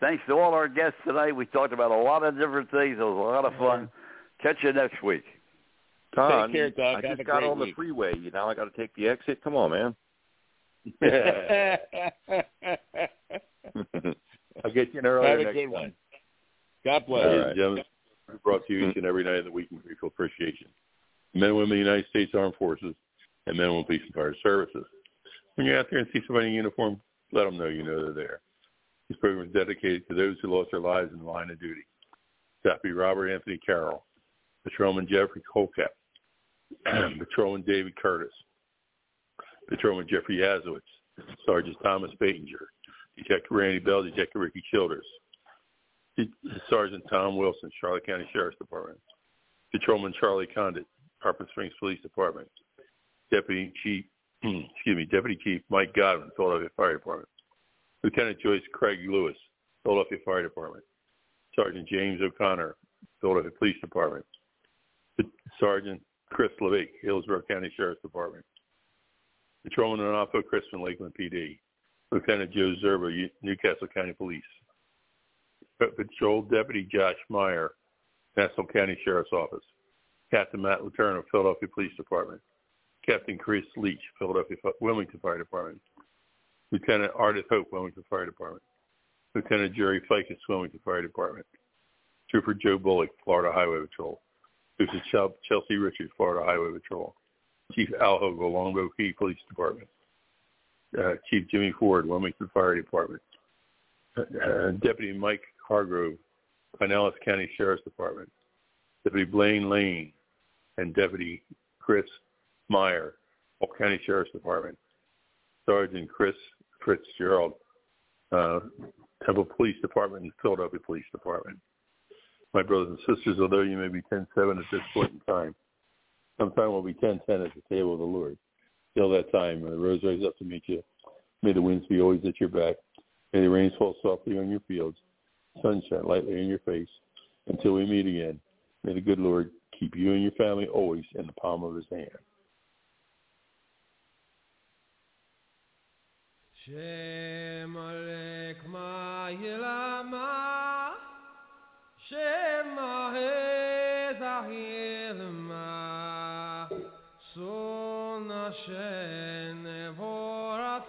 Thanks to all our guests tonight. We talked about a lot of different things. It was a lot of fun. Catch you next week. Don, care, Doug. I Have just a got great on the freeway. You know, I got to take the exit. Come on, man. *laughs* I'll get you in earlier Have a next good time. one. God bless. Ladies All gentlemen, we brought to you each and every night of the week in grateful appreciation. Men and women of the United States Armed Forces and women police and fire services. When you're out there and see somebody in uniform, let them know you know they're there. This program is dedicated to those who lost their lives in the line of duty. Deputy Robert Anthony Carroll, Patrolman Jeffrey Colcap, *clears throat* Patrolman David Curtis, Patrolman Jeffrey Yazowitz, Sergeant Thomas Batinger, Detective Randy Bell, Detective Ricky Childers, Sergeant Tom Wilson, Charlotte County Sheriff's Department, Patrolman Charlie Condit, Harper Springs Police Department, Deputy Chief, hmm. excuse me, Deputy Chief Mike Godwin, Philadelphia Fire Department, Lieutenant Joyce Craig Lewis, Philadelphia Fire Department, Sergeant James O'Connor, Philadelphia Police Department, Sergeant Chris Levick, Hillsborough County Sheriff's Department, Patrolman Anafo Crispin, Lakeland PD, Lieutenant Joe Zerba, Newcastle County Police, Patrol Deputy Josh Meyer, Nassau County Sheriff's Office, Captain Matt Letourneau, Philadelphia Police Department, Captain Chris Leach, Philadelphia Wilmington Fire Department, Lieutenant Ardith Hope, Wilmington Fire Department, Lieutenant Jerry Ficus, Wilmington Fire Department, Trooper Joe Bullock, Florida Highway Patrol, Lieutenant Chel- Chelsea Richards, Florida Highway Patrol, Chief Al Hogle, Longboat Key Police Department, uh, Chief Jimmy Ford, Wilmington Fire Department, uh, Deputy Mike Hargrove, Pinellas County Sheriff's Department, Deputy Blaine Lane, and Deputy Chris Meyer, Polk County Sheriff's Department, Sergeant Chris Fitzgerald, uh, Temple Police Department and Philadelphia Police Department. My brothers and sisters, although you may be 10-7 at this point in time, sometime we'll be 10-10 at the table of the Lord. Till that time, the rose rise up to meet you. May the winds be always at your back. May the rains fall softly on your fields, sunshine lightly in your face. Until we meet again, may the good Lord keep you and your family always in the palm of his hand. Shem alek ma yilama Shem ma Son Hashem vorat